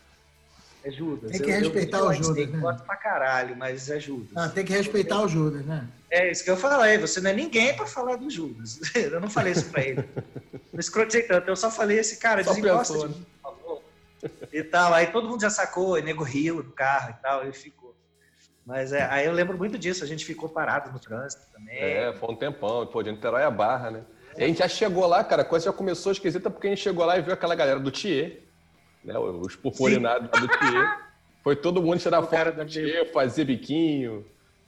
É Judas. Tem que Eu- eu respeitar vi o White Judas, Snake, né? Gosto pra caralho, mas é Judas. Ah, tem que respeitar o Judas, né? É isso que eu falei, você não é ninguém pra falar do Judas. Eu não falei isso pra ele. Não escrotei tanto, eu só falei esse cara, Só desencosta pensou, de mim, por favor. E tal, aí todo mundo já sacou, e nego riu do carro e tal, e ficou. Mas é, aí eu lembro muito disso, a gente ficou parado no trânsito também. É, foi um tempão. Pô, de Niterói a Barra, né? E a gente já chegou lá, cara, a coisa já começou esquisita porque a gente chegou lá e viu aquela galera do Thier, né? Os purpurinados do Thier. Foi todo mundo tirar O foto do Thier, fazer biquinho.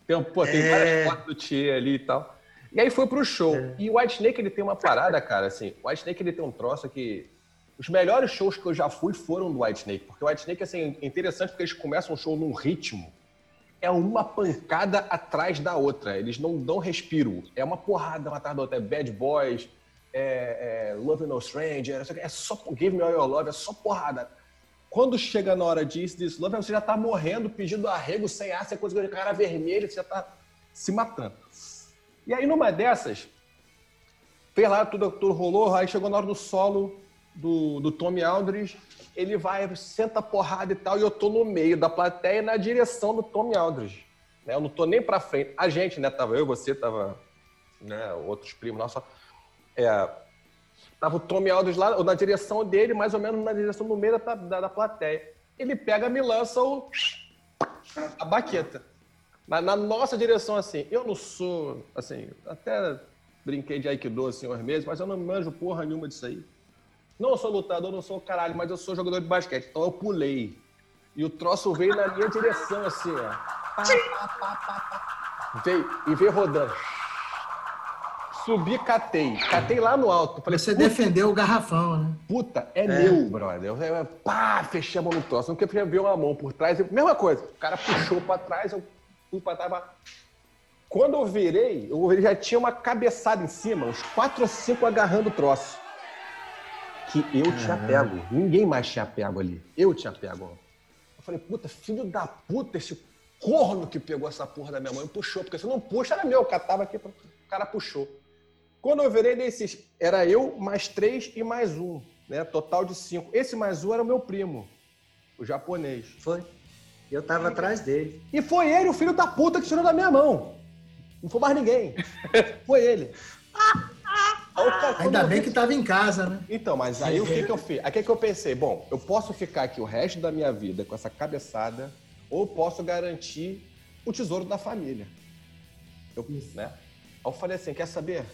Tem, pô, tem É. várias fotos do Thier ali e tal. E aí foi pro show. É. E o White Snake, ele tem uma parada, cara, assim. O White Snake, ele tem um troço que... Os melhores shows que eu já fui foram do White Snake. Porque o White Snake, assim, é interessante porque eles começam um show num ritmo é uma pancada atrás da outra. Eles não dão respiro. É uma porrada uma atrás da outra. É Bad Boys, é, é Love No Stranger, o é só Give Me All Your Love, é só porrada. Quando chega na hora disso, Love, você já tá morrendo, pedindo arrego sem ar, você coisa de cara vermelha, você já tá se matando. E aí, numa dessas, fez lá, tudo, tudo rolou, aí chegou na hora do solo do, do Tommy Aldridge, ele vai, senta porrada e tal, e eu tô no meio da plateia na direção do Tommy Aldridge. Né? Eu não tô nem pra frente. A gente, né? Tava eu, você, tava né, outros primos nossos. É, tava o Tommy Aldridge lá, na direção dele, mais ou menos na direção do meio da, da, da plateia. Ele pega, me lança o, a baqueta. Na, na nossa direção, assim. Eu não sou, assim, até brinquei de Aikido, assim, uns meses, mas eu não manjo porra nenhuma disso aí. Não sou lutador, não sou caralho, mas eu sou jogador de basquete. Então eu pulei. E o troço veio na minha direção, assim, ó. Pá, pá, pá, pá, pá. Veio, e veio rodando. Subi, catei. Catei lá no alto. Falei, Você defendeu o garrafão, né? puta, é, meu, brother. Eu, eu, pá, fechei a mão no troço. Não queria ver uma mão por trás. Eu- mesma coisa. O cara puxou pra trás, eu fui pra trás. pra- Quando eu virei, eu já tinha uma cabeçada em cima, uns quatro ou cinco agarrando o troço. Que eu tinha pego. Ninguém mais tinha pego ali. Eu tinha pego. Eu falei, puta, filho da puta, esse corno que pegou essa porra da minha mãe e puxou. Porque se não puxa, era meu. O cara tava aqui, o cara puxou. Quando eu virei desses, era eu mais três e mais um, né? Total de cinco. Esse mais um era o meu primo, o japonês. Foi. Eu tava atrás dele. E foi ele, o filho da puta, que tirou da minha mão. Não foi mais ninguém. Foi ele. O cara, quando Ainda bem vi- que estava em casa, né? Então, mas aí o que, que eu fiz? Aí o que, que eu pensei? Bom, eu posso ficar aqui o resto da minha vida com essa cabeçada, ou posso garantir o tesouro da família. Eu, né? Aí eu falei assim: quer saber?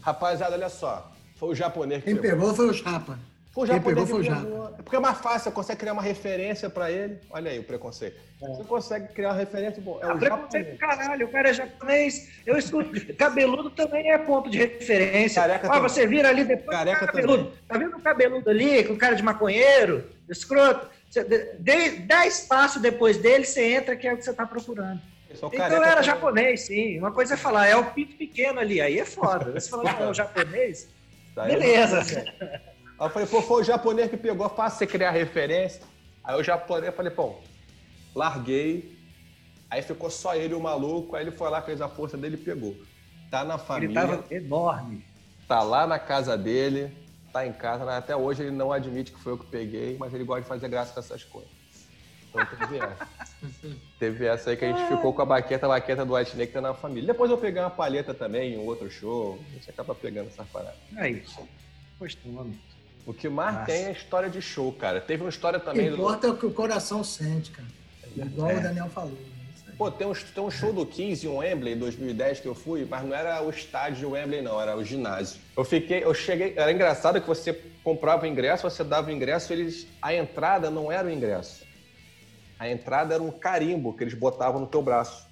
Rapaziada, olha só. Foi o japonês que Quem pegou foi o Chapa. O Quem japonês pegou foi o. É porque é mais fácil, você consegue criar uma referência pra ele. Olha aí o preconceito. Você consegue criar uma referência, bom, é o Ah, preconceito japonês. do caralho, o cara é japonês. Eu escuto. Cabeludo também é ponto de referência. Careca ah, também. você vira ali depois. Careca cabeludo. Tá vendo o cabeludo ali, com cara de maconheiro, escroto? Você dá espaço depois dele, você entra, que é o que você tá procurando. Então era também. japonês, sim. Uma coisa é falar, é o pinto pequeno ali, aí é foda. Você falar que é o japonês, aí, beleza. Aí eu falei, pô, foi o japonês que pegou, fácil você criar referência. Aí o japonês, eu falei, pô, larguei. Aí ficou só ele o maluco, aí ele foi lá, fez a força dele e pegou. Tá na família. Ele tava enorme. Tá lá na casa dele, tá em casa, né? até hoje ele não admite que foi eu que peguei, mas ele gosta de fazer graça com essas coisas. Então teve essa. teve essa aí que a gente ficou com a baqueta, a baqueta do White Snake tá na família. Depois eu peguei uma palheta também em um outro show, a gente acaba pegando essa parada. Aí, costume. O que mais Nossa. tem é história de show, cara. Teve uma história também. do- importa é o que o coração sente, cara. Igual É. o Daniel falou. né? Pô, tem um, tem um show do 15 em Wembley em 2010 que eu fui, mas não era o estádio de Wembley, não, era o ginásio. Eu fiquei, eu cheguei, era engraçado que você comprava o ingresso, você dava o ingresso, eles, a entrada não era o ingresso. A entrada era um carimbo que eles botavam no teu braço.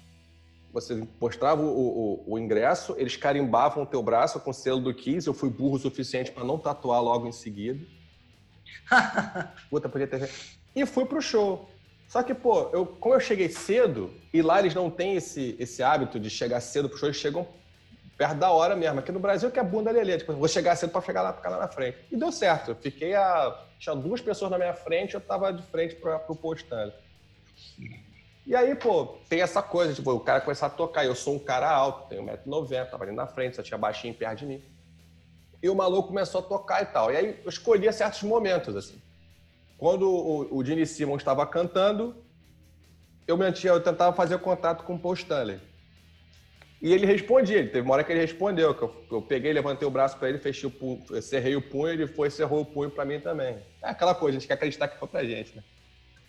Você mostrava o, o, o ingresso, eles carimbavam o teu braço com o selo do 15. Eu fui burro o suficiente para não tatuar logo em seguida. Puta, podia ter. E fui pro show. Só que, pô, eu, como eu cheguei cedo, e lá eles não têm esse, esse hábito de chegar cedo pro show, eles chegam perto da hora mesmo. Aqui no Brasil que é bunda lelê, tipo, vou chegar cedo pra chegar lá, ficar lá na frente. E deu certo. Eu fiquei a. Tinha duas pessoas na minha frente, eu tava de frente pra, pro postante. E aí, pô, tem essa coisa, tipo, o cara começar a tocar. Eu sou um cara alto, tenho 1,90m, tava ali na frente, só tinha baixinho perto de mim. E o maluco começou a tocar e tal. E aí eu escolhia certos momentos, assim. Quando o, o Gene estava cantando, eu, mantinha, eu tentava fazer contato com o Paul Stanley. E ele respondia, ele teve uma hora que ele respondeu, que eu, eu peguei, levantei o braço para ele, fechei o punho, cerrei o punho, ele foi cerrou o punho para mim também. É aquela coisa, a gente quer acreditar que foi pra gente, né?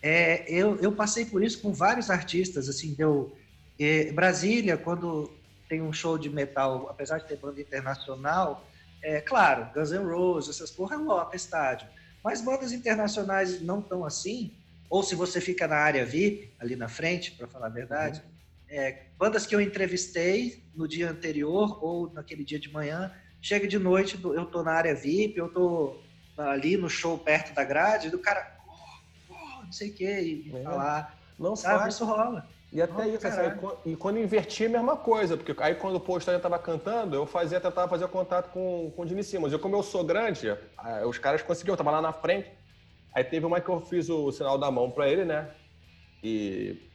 É, eu, eu passei por isso com vários artistas, assim, deu... é, Brasília, quando tem um show de metal, apesar de ter banda internacional, é claro, Guns N' Roses, essas porra lota estádio. Mas bandas internacionais não tão assim, ou se você fica na área VIP, ali na frente, para falar a verdade, é, bandas que eu entrevistei no dia anterior ou naquele dia de manhã, chega de noite, eu tô na área VIP, eu tô ali no show perto da grade, do cara, não sei o que, e É. falar, Não sabe, faz. isso rola. E até Nossa, isso, assim, e quando invertia a mesma coisa, porque aí quando o Paul Stanley tava cantando, eu fazia, tentava fazer contato com, com o Gene Simmons. Eu, como eu sou grande, os caras conseguiam, eu tava lá na frente. Aí teve uma que eu fiz o sinal da mão pra ele, né? E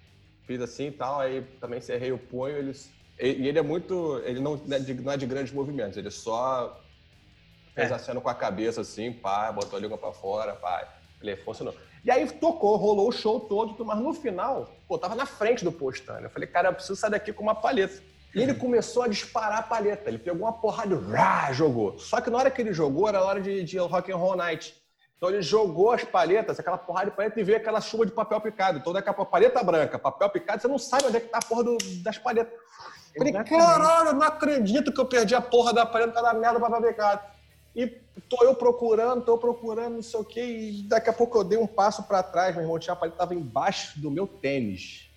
fiz assim e tal, aí também cerrei o punho, eles... E e ele é muito... Ele não é de, não é de grandes movimentos, ele só fez É. a cena com a cabeça assim, pá, botou a língua pra fora, pá. Ele funcionou. E aí tocou, rolou o show todo, mas no final, pô, tava na frente do postano. Eu falei, cara, eu preciso sair daqui com uma palheta. E ele começou a disparar a palheta. Ele pegou uma porrada e jogou. Só que na hora que ele jogou, era a hora de, de rock and roll night. Então ele jogou as palhetas, aquela porrada de palheta, e veio aquela chuva de papel picado. Então daqui a pouco, palheta branca, papel picado, você não sabe onde é que tá a porra do- das palhetas. Falei, caralho, não acredito que eu perdi a porra da palheta, tá na merda, papel picado. E tô eu procurando, tô procurando, não sei o quê, e daqui a pouco eu dei um passo pra trás, meu irmão, tinha a palheta tava embaixo do meu tênis.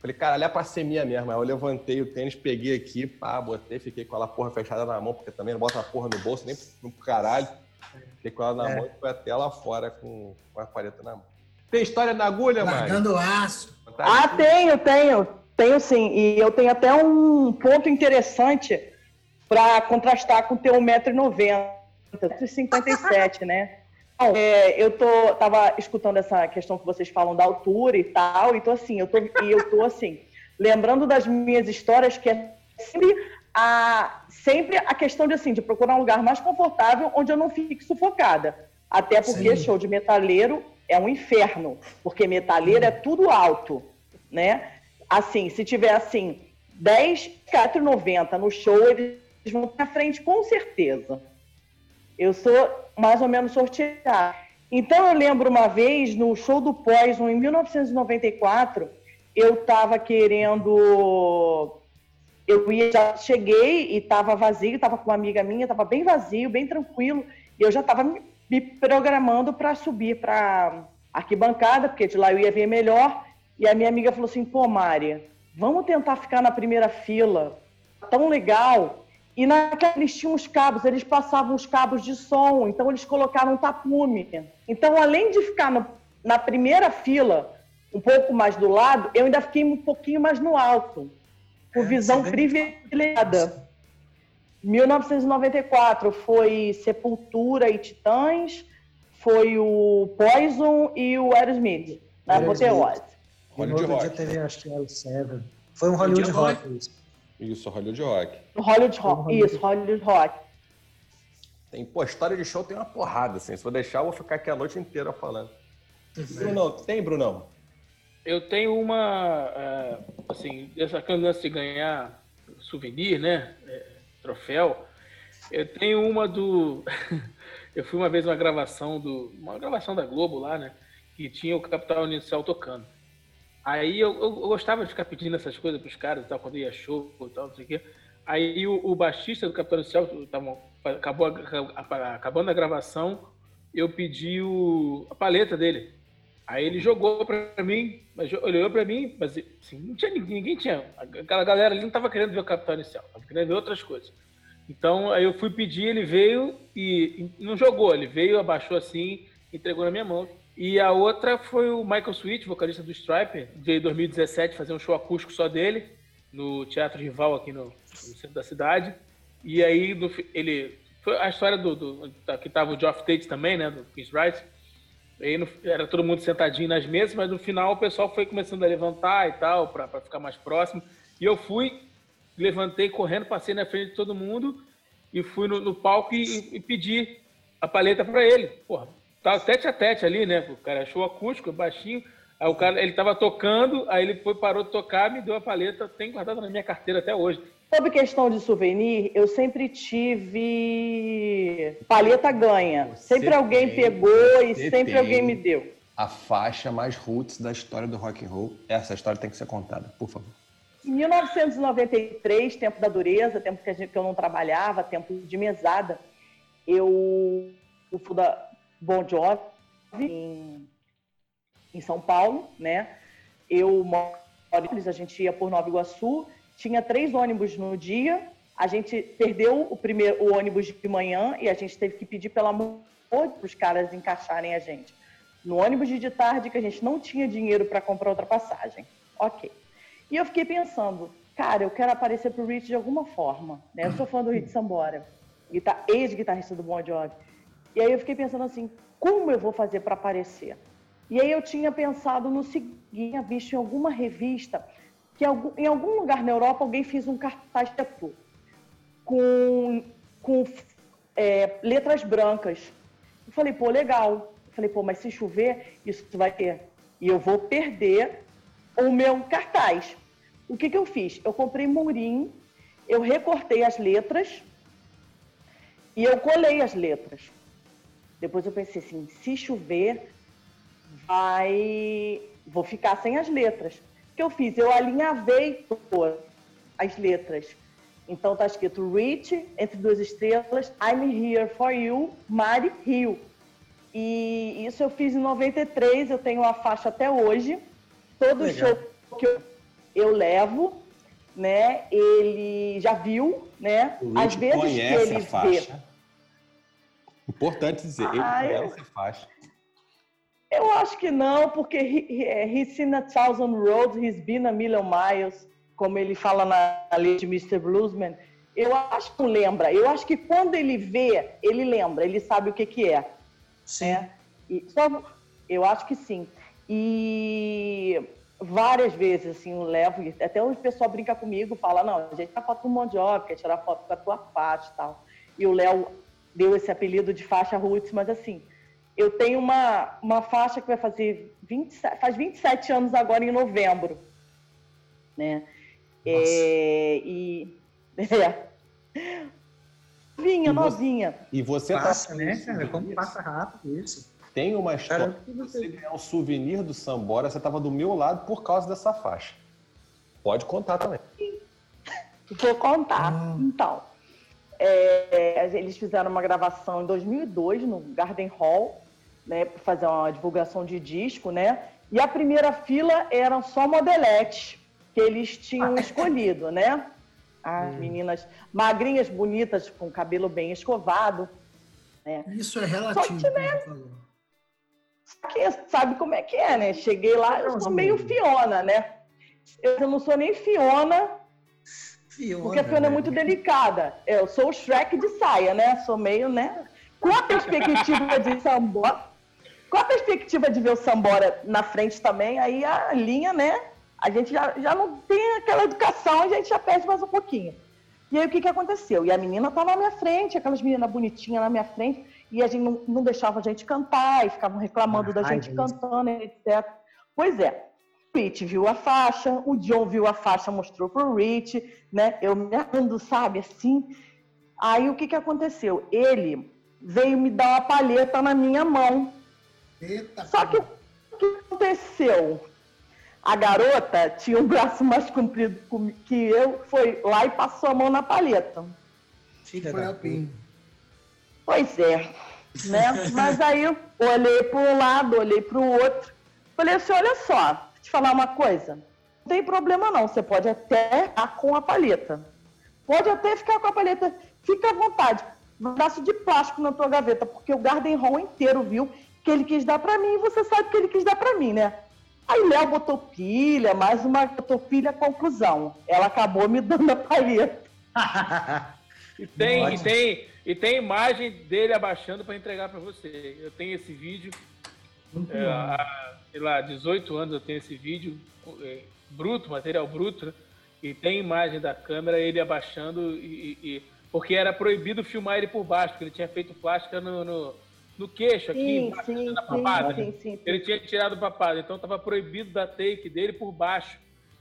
Falei, caralho, é pra ser minha mesmo. Aí eu levantei o tênis, peguei aqui, pá, botei, fiquei com ela porra fechada na mão, porque também não bota a porra no bolso, nem pro pro caralho. Fiquei com ela na É. mão e fui até lá fora com, com a palheta na mão. Tem história na agulha, mano? Largando aço. Ah, tenho, tenho. Tenho sim. E eu tenho até um ponto interessante para contrastar com o teu 1,90m, 1,57m, né? Bom, é, eu tô, tava escutando essa questão que vocês falam da altura e tal, e tô assim, eu tô, e eu tô assim, lembrando das minhas histórias que é sempre a, sempre a questão de assim, de procurar um lugar mais confortável onde eu não fique sufocada. Até porque Sim. show de metaleiro é um inferno, porque metaleiro é tudo alto, né? Assim, se tiver assim, 10, 4,90 no show, eles vão pra frente com certeza. Eu sou mais ou menos sorteada. Então eu lembro uma vez no show do Poison em 1994, eu estava querendo eu ia, já cheguei e estava vazio, estava com uma amiga minha, estava bem vazio, bem tranquilo, e eu já estava me, programando para subir para arquibancada, porque de lá eu ia ver melhor. E a minha amiga falou assim: pô, Mari, vamos tentar ficar na primeira fila, tão legal. E naquela eles tinham os cabos, eles passavam os cabos de som, então eles colocaram um tapume. Então, além de ficar no- na primeira fila, um pouco mais do lado, eu ainda fiquei um pouquinho mais no alto com É, visão vê- privilegiada. 1994 foi Sepultura e Titãs, foi o Poison e o Aerosmith, na Aerosmith. apoteose. Hollywood Rock. teve, acho que era o Seven. Foi um Hollywood Hollywood Rock. Isso. Isso, Hollywood Rock. Hollywood Rock, isso, Hollywood Rock. Tem, pô, história de show tem uma porrada, assim. Se eu deixar, eu vou ficar aqui a noite inteira falando. Brunão, tem, Brunão? Eu tenho uma, é, assim, essa lance de ganhar souvenir, né? é, troféu. Eu tenho uma do. eu fui uma vez numa gravação do. Uma gravação da Globo lá, né? Que tinha o Capital Inicial tocando. Aí eu, eu- eu gostava de ficar pedindo essas coisas pros caras tal, quando ia show e tal, não sei o quê. Aí o, o baixista do Capital Inicial, tava, acabou a- a- acabando a gravação, eu pedi o, a paleta dele. Aí ele jogou pra mim, mas olhou pra mim, mas assim, não tinha ninguém, tinha. Aquela galera ali não tava querendo ver o Capital Inicial, tava querendo ver outras coisas. Então aí eu fui pedir, ele veio e, e não jogou, ele veio, abaixou assim, entregou na minha mão. E a outra foi o Michael Sweet, vocalista do Striper, de 2017, fazer um show acústico só dele, no Teatro Rival aqui no, no centro da cidade. E aí fi- ele. Foi a história do. do- que tava o Geoff Tate também, né? Do Chris Wright. Aí no- era todo mundo sentadinho nas mesas, mas no final o pessoal foi começando a levantar e tal, para ficar mais próximo. E eu fui, levantei correndo, passei na frente de todo mundo e fui no, no palco e, e pedi a paleta para ele. Porra, tava tete a tete ali, né? O cara achou acústico, baixinho. Aí o cara, ele tava tocando, aí ele foi, parou de tocar, me deu a paleta, tem guardada na minha carteira até hoje. Sobre questão de souvenir, eu sempre tive paleta ganha. Você sempre alguém tem, pegou e sempre tem. alguém me deu. A faixa mais roots da história do rock and roll. Essa história tem que ser contada, por favor. Em 1993, tempo da dureza, tempo que, a gente, que eu não trabalhava, tempo de mesada, eu, eu fui da Bon Jovi em, em São Paulo, né? Eu moro a gente ia por Nova Iguaçu, tinha três ônibus no dia, a gente perdeu o primeiro o ônibus de manhã e a gente teve que pedir pelo amor para os caras encaixarem a gente. No ônibus de tarde, que a gente não tinha dinheiro para comprar outra passagem. Ok. E eu fiquei pensando, cara, eu quero aparecer pro Rich de alguma forma, né? Eu sou fã do Rich Sambora, guitar- ex-guitarrista do Bon Jovi. E aí eu fiquei pensando assim, como eu vou fazer para aparecer? E aí eu tinha pensado no seguinte, visto em alguma revista que em algum lugar na Europa alguém fez um cartaz de tatu com, com é, letras brancas. Eu falei, pô, legal. Eu falei, pô, mas se chover, isso vai ter. E eu vou perder o meu cartaz. O que, que eu fiz? Eu comprei murim, eu recortei as letras e eu colei as letras. Depois eu pensei assim, se chover, vai, vou ficar sem as letras. O que eu fiz? Eu alinhavei as letras. Então tá escrito Rich, entre duas estrelas, I'm here for you, Mari Rio. E isso eu fiz em 93, eu tenho a faixa até hoje. Todo Legal. show que eu, eu levo, né? Ele já viu, né? O Às vezes que conhece ele a vê. Importante dizer, ele Ah, eu- conhece a faixa. Eu acho que não, porque he, he, he's seen a thousand roads, he's been a million miles, como ele fala na, na lei de Mr. Bluesman. Eu acho que não lembra. Eu acho que quando ele vê, ele lembra, ele sabe o que, que é. Sim. né? E só, eu acho que sim. E várias vezes, assim, eu levo, até o pessoal brinca comigo, fala, não, a gente tá foto com o Jovi, quer tirar foto com a tua faixa e tal. E o Léo deu esse apelido de faixa roots, mas assim, eu tenho uma, uma faixa que vai fazer 27, faz 27 anos agora em novembro, né? É, e é. Vinha, E você- novinha. E você Passa, tá né, cara? Como passa rápido isso. Tem uma história. Cara, que Você ganhar um souvenir do Sambora, você estava do meu lado por causa dessa faixa. Pode contar também. Vou contar. Então, é, eles fizeram uma gravação em 2002 no Garden Hall, né, para fazer uma divulgação de disco, né? E a primeira fila eram só modeletes que eles tinham escolhido, né? As meninas magrinhas, bonitas, com cabelo bem escovado. Isso é relativo, como você falou. Só que sabe como é que é, né? Cheguei lá, eu sou meio Fiona, né? Eu não sou nem Fiona, Fiona, Porque a Fiona é velho. muito delicada. Eu sou o Shrek de saia, né? Sou meio, né? Com a perspectiva de Sambora, com a perspectiva de ver o Sambora na frente também, aí a linha, né? A gente já, já não tem aquela educação, a gente já perde mais um pouquinho. E aí o que, que aconteceu? E a menina tá na minha frente, aquelas meninas bonitinhas na minha frente, e a gente não, não deixava a gente cantar, e ficavam reclamando da Ai, gente gente. cantando, etc. Pois é, Rich viu a faixa, o John viu a faixa, mostrou pro Rich, né? Eu me arrando, sabe, assim. Aí o que, que aconteceu? Ele veio me dar uma palheta na minha mão. Eita, Só que o que aconteceu? A garota tinha um braço mais comprido com- que eu, foi lá e passou a mão na palheta. Filha foi da a PIN. Pois é, né? Mas aí eu olhei para um lado, olhei para o outro. Falei assim, olha só, te falar uma coisa. Não tem problema não, você pode até ficar com a palheta. Pode até ficar com a palheta, fica à vontade. Um braço de plástico na tua gaveta, porque o Garden Hall inteiro viu que ele quis dar para mim e você sabe que ele quis dar para mim, né? Aí Léo botou pilha, mais uma botou pilha, conclusão. Ela acabou me dando a palheta. E tem, e tem, e tem imagem dele abaixando para entregar para você. Eu tenho esse vídeo, Muito é. Sei lá, 18 anos eu tenho esse vídeo, é, bruto, material bruto, né? e tem imagem da câmera, ele abaixando, e, e- porque era proibido filmar ele por baixo, porque ele tinha feito plástica no, no, no queixo aqui, Sim, embaixo sim, sim, papada. sim, sim, sim. Ele tinha tirado o papado, então estava proibido da take dele por baixo.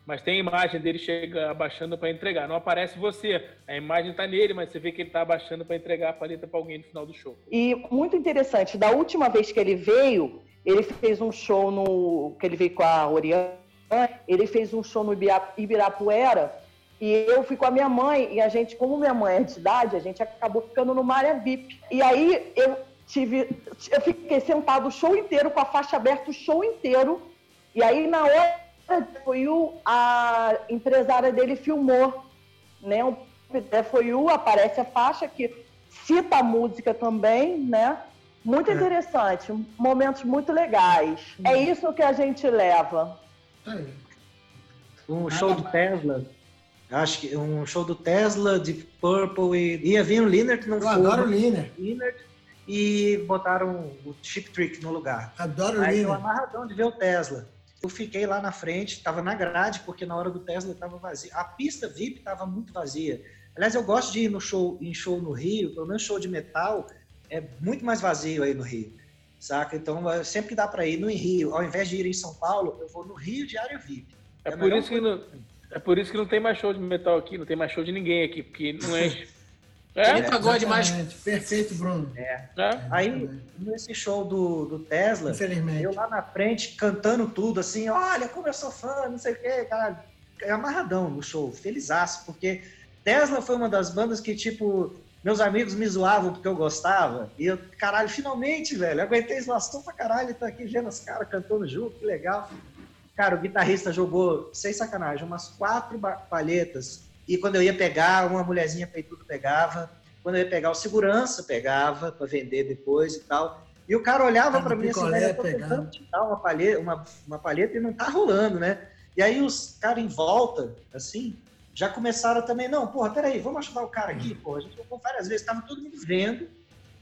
Mas tem imagem dele chega abaixando para entregar. Não aparece você. A imagem tá nele, mas você vê que ele tá abaixando para entregar a paleta para alguém no final do show. E muito interessante, da última vez que ele veio, ele fez um show no. que ele veio com a Oriana, ele fez um show no Ibira- Ibirapuera, e eu fui com a minha mãe, e a gente, como minha mãe é de idade, a gente acabou ficando numa área VIP. E aí eu tive. Eu fiquei sentado o show inteiro, com a faixa aberta o show inteiro. E aí, na hora, foi o, a empresária dele filmou, né? É, foi o aparece a faixa que cita a música também, né? Muito É. interessante, momentos muito legais. É isso que a gente leva. Aí. Um show do Tesla. Acho que um show do Tesla, de Purple e ia vir o Leonard, não Eu foi. adoro o Liner. Leonard e botaram o Chip Trick no lugar. Adoro o Aí eu Liner. amarradão de ver o Tesla. Eu fiquei lá na frente, tava na grade, porque na hora do Tesla tava vazia. A pista VIP tava muito vazia. Aliás, eu gosto de ir no show, em show no Rio, pelo menos show de metal, é muito mais vazio aí no Rio. Saca? Então, eu- sempre que dá para ir no Rio, ao invés de ir em São Paulo, eu vou no Rio de área VIP. É, É por isso que não, é por isso que não tem mais show de metal aqui, não tem mais show de ninguém aqui, porque não enche. É, Nem pagode mais. Perfeito, Bruno. é. Aí, nesse show do, do Tesla, Infelizmente. eu lá na frente cantando tudo, assim, olha como eu sou fã, não sei o quê, cara. É amarradão no show, felizaço, porque Tesla foi uma das bandas que, tipo, meus amigos me zoavam porque eu gostava. E eu, caralho, finalmente, velho, aguentei zoação pra caralho, tá aqui vendo os caras cantando junto, que legal. Cara, o guitarrista jogou, sem sacanagem, umas quatro palhetas. E quando eu ia pegar, uma mulherzinha peituda pegava. Quando eu ia pegar, o segurança pegava para vender depois e tal. E o cara olhava para mim assim, velho, eu tô tentando te dar uma palheta, uma, uma palheta e não tá rolando, né? E aí os caras em volta, assim, já começaram também, não, porra, peraí, vamos ajudar o cara aqui, porra. A gente jogou várias vezes, tava todo mundo vendo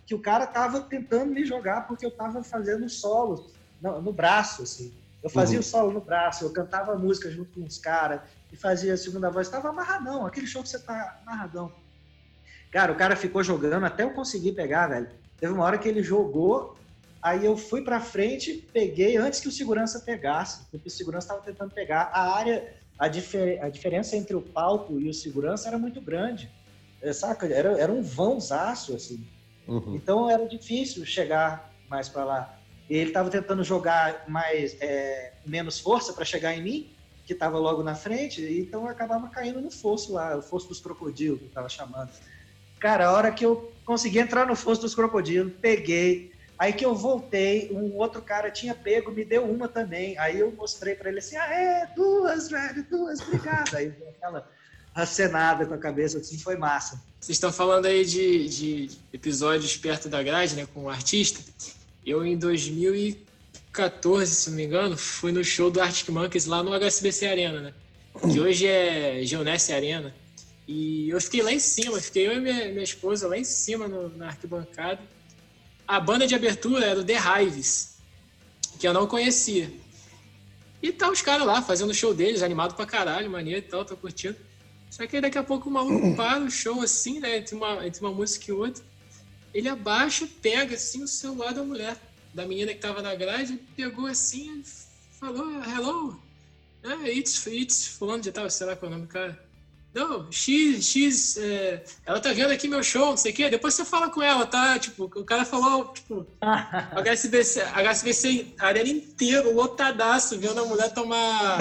que o cara tava tentando me jogar porque eu tava fazendo solos no, no braço, assim. Eu fazia Uhum. o solo no braço, eu cantava música junto com os caras e fazia a segunda voz. Tava amarradão, aquele show que você tá amarradão. Cara, o cara ficou jogando até eu conseguir pegar, velho. Teve uma hora que ele jogou, aí eu fui pra frente, peguei antes que o segurança pegasse, porque o segurança tava tentando pegar. A área, a, difer a diferença entre o palco e o segurança era muito grande. É, saca? Era, era um vãozaço, assim. Uhum. Então era difícil chegar mais para lá. E ele estava tentando jogar mais é, menos força para chegar em mim, que estava logo na frente, então eu acabava caindo no fosso lá, o fosso dos crocodilos, que estava chamando. Cara, a hora que eu consegui entrar no fosso dos crocodilos, peguei. Aí que eu voltei, um outro cara tinha pego, me deu uma também. Aí eu mostrei para ele assim: ah, é, duas, velho, duas, obrigado. Aí aquela acenada com a cabeça, assim, foi massa. Vocês estão falando aí de, de episódios perto da grade, né, com o artista. Eu, em 2014, se não me engano, fui no show do Arctic Monkeys lá no HSBC Arena, né? Que hoje é Geonesse Arena. E eu fiquei lá em cima, fiquei eu e minha, minha esposa lá em cima no, na arquibancada. A banda de abertura era o The Hives, que eu não conhecia. E tá os caras lá fazendo o show deles, animado pra caralho, maneiro e tal, tô curtindo. Só que aí daqui a pouco o maluco para o show assim, né, entre uma, entre uma música e outra. Ele abaixa, pega assim o celular da mulher, da menina que tava na grade, pegou assim, falou, hello, é, it's, it's fulano de tal, sei lá qual é o nome do cara. Não, X, X, é, ela tá vendo aqui meu show, não sei o quê. Depois você fala com ela, tá? Tipo, o cara falou, tipo, HSBC, HSBC, arena inteiro, lotadaço, vendo a mulher tomar,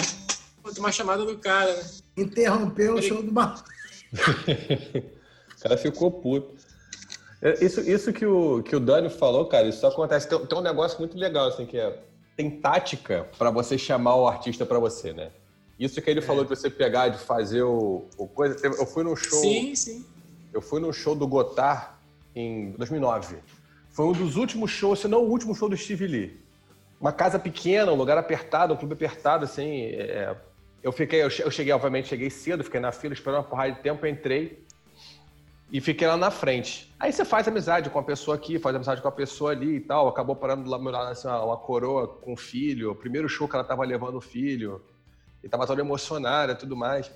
tomar chamada do cara, né? Interrompeu o show do maluco. o cara ficou puto. É, isso, isso que, o, que o Dani falou, cara, isso só acontece. Tem, tem um negócio muito legal, assim, que é. Tem tática para você chamar o artista para você, né? Isso que ele é. falou de você pegar, de fazer o, o coisa. Eu fui num show. Sim, sim. Eu fui num show do Gotard em 2009. Foi um dos últimos shows, se não o último show do Steve Lee. Uma casa pequena, um lugar apertado, um clube apertado, assim. É... eu fiquei, eu cheguei, obviamente, cheguei cedo, fiquei na fila esperando uma porrada de tempo, entrei e fiquei lá na frente. Aí você faz amizade com a pessoa aqui, faz amizade com a pessoa ali e tal. Acabou parando lá, assim, uma coroa com o filho, o primeiro show que ela tava levando o filho e tava toda emocionada e tudo mais.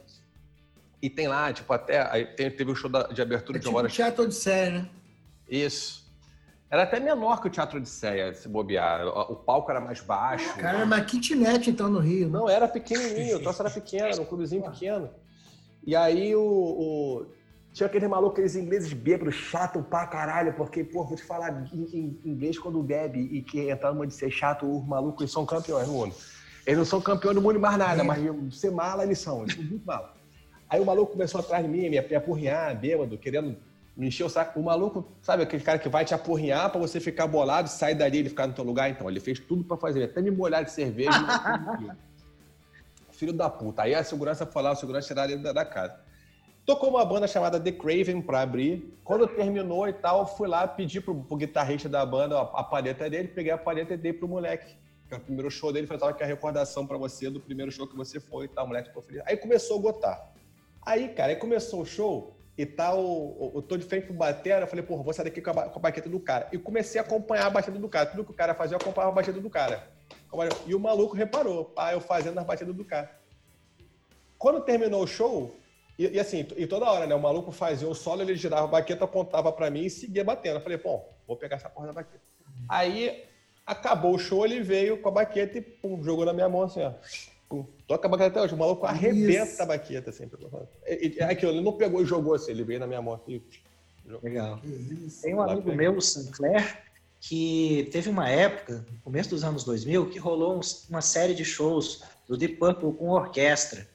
E tem lá, tipo, até. Aí teve o show de abertura é de tipo hora. Teatro Odisseia, né? Isso. Era até menor que o Teatro Odisseia, se bobear. O palco era mais baixo. Cara, era uma kitnet, então, no Rio. Não, era pequenininho. O troço era pequeno, era um clubezinho pequeno. E aí o, o... Tinha aquele maluco, aqueles ingleses bêbados, chato pra caralho, porque, pô, vou te falar em, inglês quando bebe e que entrar numa de ser chato, os malucos são campeões no mundo. Eles não são campeões do mundo mais nada, é. mas ser mala eles são, eles são muito mala. Aí o maluco começou atrás de mim, me apurrinhar, bêbado, querendo me encher o saco. O maluco, sabe aquele cara que vai te apurrinhar para você ficar bolado, sair dali e ficar no teu lugar? Então, ele fez tudo para fazer, até me molhar de cerveja. Filho da puta. Aí a segurança foi lá, a segurança tirar ele da, casa. Tocou uma banda chamada The Craven para abrir. Quando terminou e tal, fui lá pedir pro, pro guitarrista da banda a, a dele, peguei a paleta e dei pro moleque o primeiro show dele, falava que é a recordação para você do primeiro show que você foi e tal, moleque ficou feliz. Aí começou a gotar. Aí, cara, aí começou o show e tal, tá eu tô de frente pro batera, eu falei, porra, vou sair daqui com a, com a baqueta do cara. E comecei a acompanhar a batida do cara. Tudo que o cara fazia, eu acompanhava a batida do cara. E o maluco reparou, pá, eu fazendo a batida do cara. Quando terminou o show, e, e, assim, e toda hora, né? O maluco fazia um solo, ele girava a baqueta, apontava para mim e seguia batendo. Eu falei, bom, vou pegar essa porra da baqueta. Aí Acabou o show, ele veio com a baqueta e pum, jogou na minha mão assim, ó. Pum, toca a baqueta até hoje. O maluco arrebenta Isso. a baqueta assim. É aquilo, ele não pegou e jogou assim, ele veio na minha mão aqui. Legal. Tem um amigo meu, o Sinclair, que teve uma época, no começo dos anos 2000, que rolou uma série de shows do Deep Purple com orquestra.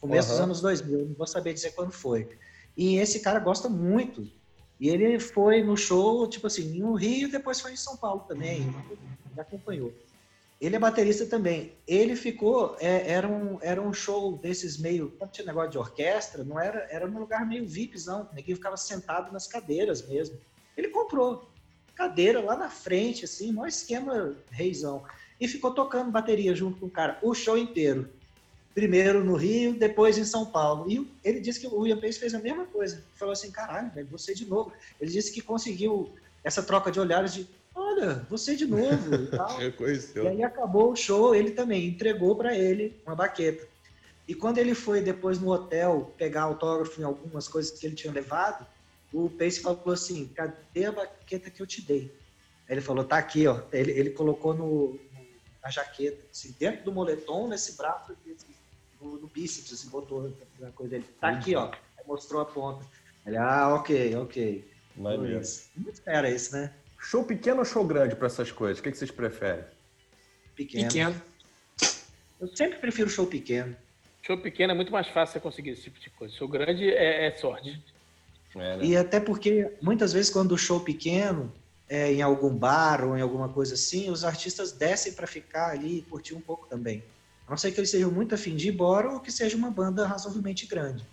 Começo uhum. dos anos 2000, não vou saber dizer quando foi. E esse cara gosta muito. E ele foi no show, tipo assim, no Rio, e depois foi em São Paulo também me acompanhou. Ele é baterista também. Ele ficou, é, era, um, era um show desses meio, quando tinha negócio de orquestra, não era, era num lugar meio VIPzão, ninguém ficava sentado nas cadeiras mesmo. Ele comprou cadeira lá na frente, assim, maior esquema reizão. E ficou tocando bateria junto com o cara, o show inteiro. Primeiro no Rio, depois em São Paulo. E ele disse que o William Pace fez a mesma coisa. Falou assim, caralho, velho, você de novo. Ele disse que conseguiu essa troca de olhares de olha, você de novo e tal. e aí acabou o show, ele também entregou para ele uma baqueta. E quando ele foi depois no hotel pegar autógrafo em algumas coisas que ele tinha levado, o Pace falou assim, cadê a baqueta que eu te dei? Aí ele falou, tá aqui, ó. Ele, ele colocou no, na jaqueta, assim, dentro do moletom, nesse braço, no, no bíceps, assim, botou a coisa dele. Tá aqui, ó. Aí mostrou a ponta. Ele, ah, ok, ok. Maneiro. Muito era esse, né? Show pequeno ou show grande para essas coisas? O que, vocês preferem? Pequeno. pequeno. Eu sempre prefiro show pequeno. Show pequeno é muito mais fácil você conseguir esse tipo de coisa. Show grande é, é sorte. É, né? E até porque muitas vezes quando o show pequeno é em algum bar ou em alguma coisa assim, os artistas descem para ficar ali e curtir um pouco também. A não ser que eles sejam muito afim de ir embora ou que seja uma banda razoavelmente grande.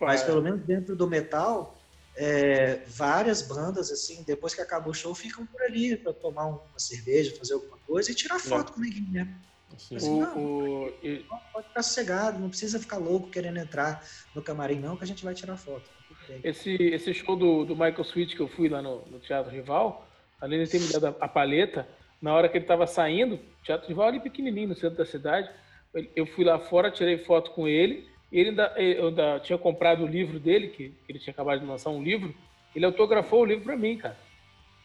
Mas pelo menos dentro do metal, é, várias bandas, assim, depois que acaba o show, ficam por ali para tomar uma cerveja, fazer alguma coisa e tirar foto é. com ninguém mesmo. Sim. Assim, não, O, o- pode ficar sossegado, não precisa ficar louco querendo entrar no camarim, não, que a gente vai tirar foto. Tá esse, esse show do, do Michael Sweet que eu fui lá no, no Teatro Rival, além de ter me dado a, a paleta, na hora que ele estava saindo, o Teatro Rival é ali pequenininho, no centro da cidade, eu fui lá fora, tirei foto com ele, ele ainda, eu ainda tinha comprado o livro dele, que, ele tinha acabado de lançar um livro, ele autografou o livro para mim, cara.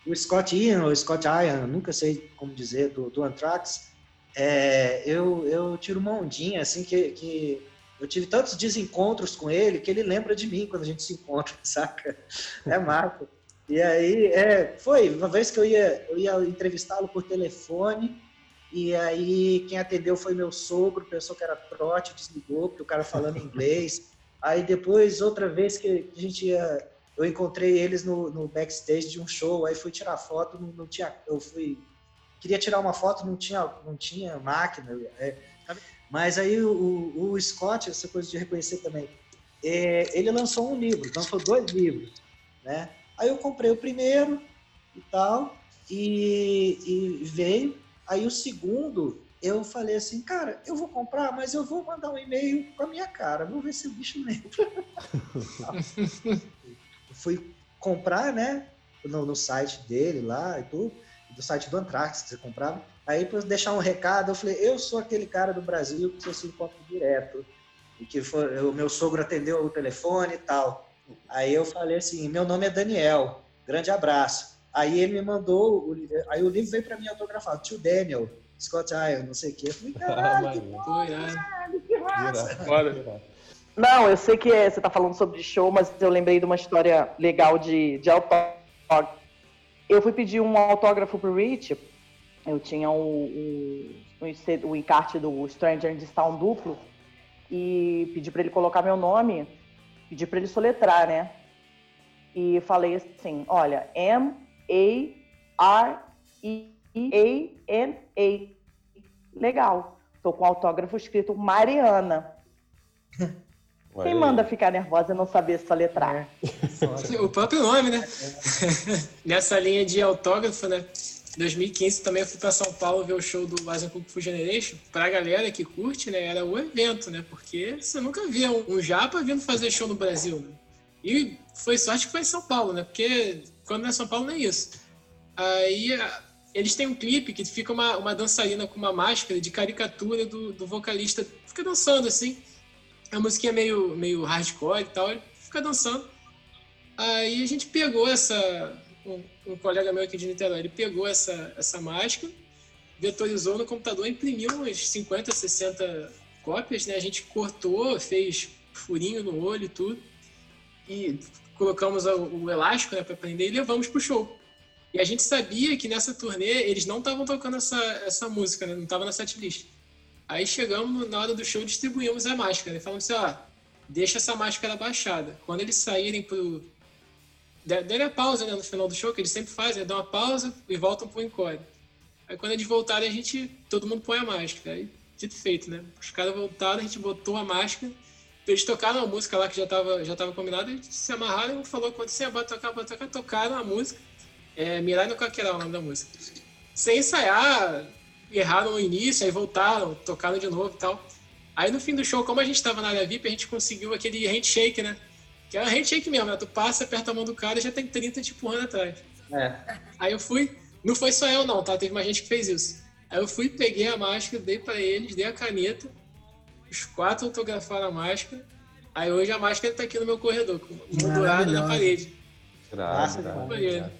O Scott Ian, ou Scott Ian, nunca sei como dizer, do, do Anthrax, é, eu, eu tiro uma ondinha, assim, que, que eu tive tantos desencontros com ele que ele lembra de mim quando a gente se encontra, saca? É massa. E aí, é, foi uma vez que eu ia, eu ia entrevistá-lo por telefone, e aí quem atendeu foi meu sogro, pensou que era trote, desligou, porque o cara falando inglês. Aí depois, outra vez que a gente ia, eu encontrei eles no, no backstage de um show, aí fui tirar foto, não, não tinha, eu fui, queria tirar uma foto, não tinha, não tinha máquina, é, mas aí o, o- o Scott, essa coisa de reconhecer também, é, ele lançou um livro, lançou dois livros, né? Aí eu comprei o primeiro e tal, e, e veio. Aí o segundo, eu falei assim, cara, eu vou comprar, mas eu vou mandar um e-mail com a minha cara, vou ver se o bicho lembra. Fui comprar, né, no, no site dele lá e tudo, do site do Antrax que você comprava. Aí, para deixar um recado, eu falei, eu sou aquele cara do Brasil que você se encontra direto. E que foi, o meu sogro atendeu o telefone e tal. Aí eu falei assim, meu nome é Daniel, grande abraço. Aí ele me mandou, o, aí o livro veio para mim autografado, tio Daniel, Scott Iron, não sei o quê. Eu falei, caralho, que irado. que massa. Foda. Não, eu sei que é- você está falando sobre show, mas eu lembrei de uma história legal de, de autógrafo. Eu fui pedir um autógrafo pro Rich, eu tinha o, o, o encarte do Stranger in Town duplo, e pedi para ele colocar meu nome, pedi para ele soletrar, né? E falei assim, olha, M-A-R-E-A-N-A. Legal. Tô com autógrafo escrito Mariana. Quem manda ficar nervosa e não saber soletrar? O próprio nome, né? Nessa linha de autógrafo, né? 2015 também eu fui para São Paulo ver o show do Asian Kung Fu Generation. Pra galera que curte, né? Era o evento, né? Porque você nunca via um, um japa vindo fazer show no Brasil, né? E foi sorte que foi em São Paulo, né? Porque quando não é São Paulo, não é isso. Aí eles têm um clipe que fica uma, uma dançarina com uma máscara de caricatura do, do vocalista. Fica dançando assim. A musiquinha é meio, meio hardcore e tal. Ele fica dançando. Aí a gente pegou essa. Um, um colega meu aqui de Niterói, ele pegou essa, essa máscara, vetorizou no computador, imprimiu umas 50, 60 cópias, né? A gente cortou, fez furinho no olho e tudo. E colocamos o, elástico né, para prender e levamos pro show. E a gente sabia que nessa turnê eles não estavam tocando essa, essa música, né? Não estava na setlist. Aí chegamos na hora do show, distribuímos a máscara. E falamos assim, ó, deixa essa máscara baixada. Quando eles saírem pro, de- deram a pausa né, no final do show, que eles sempre fazem, né, dão uma pausa e voltam pro encore. Aí quando eles voltarem, a gente, todo mundo põe a máscara. Aí, dito feito, né? Os caras voltaram, a gente botou a máscara, eles tocaram a música lá que já tava, já tava combinada, eles se amarraram e falou quando você bota tocar, bota tocar, tocaram a música. É Mirai no Kakeral, o nome da música. Sem ensaiar, erraram no início, aí voltaram, tocaram de novo e tal. Aí no fim do show, como a gente tava na área VIP, a gente conseguiu aquele handshake, né? Que é um handshake mesmo, né? Tu passa, aperta a mão do cara e já tem 30 te empurrando atrás. É. Aí eu fui, não foi só eu não, tá? Teve mais gente que fez isso. Aí eu fui, peguei a máscara, dei pra eles, dei a caneta, os quatro autografaram a máscara. Aí hoje a máscara tá aqui no meu corredor, moldurada na Maravilhosa. parede.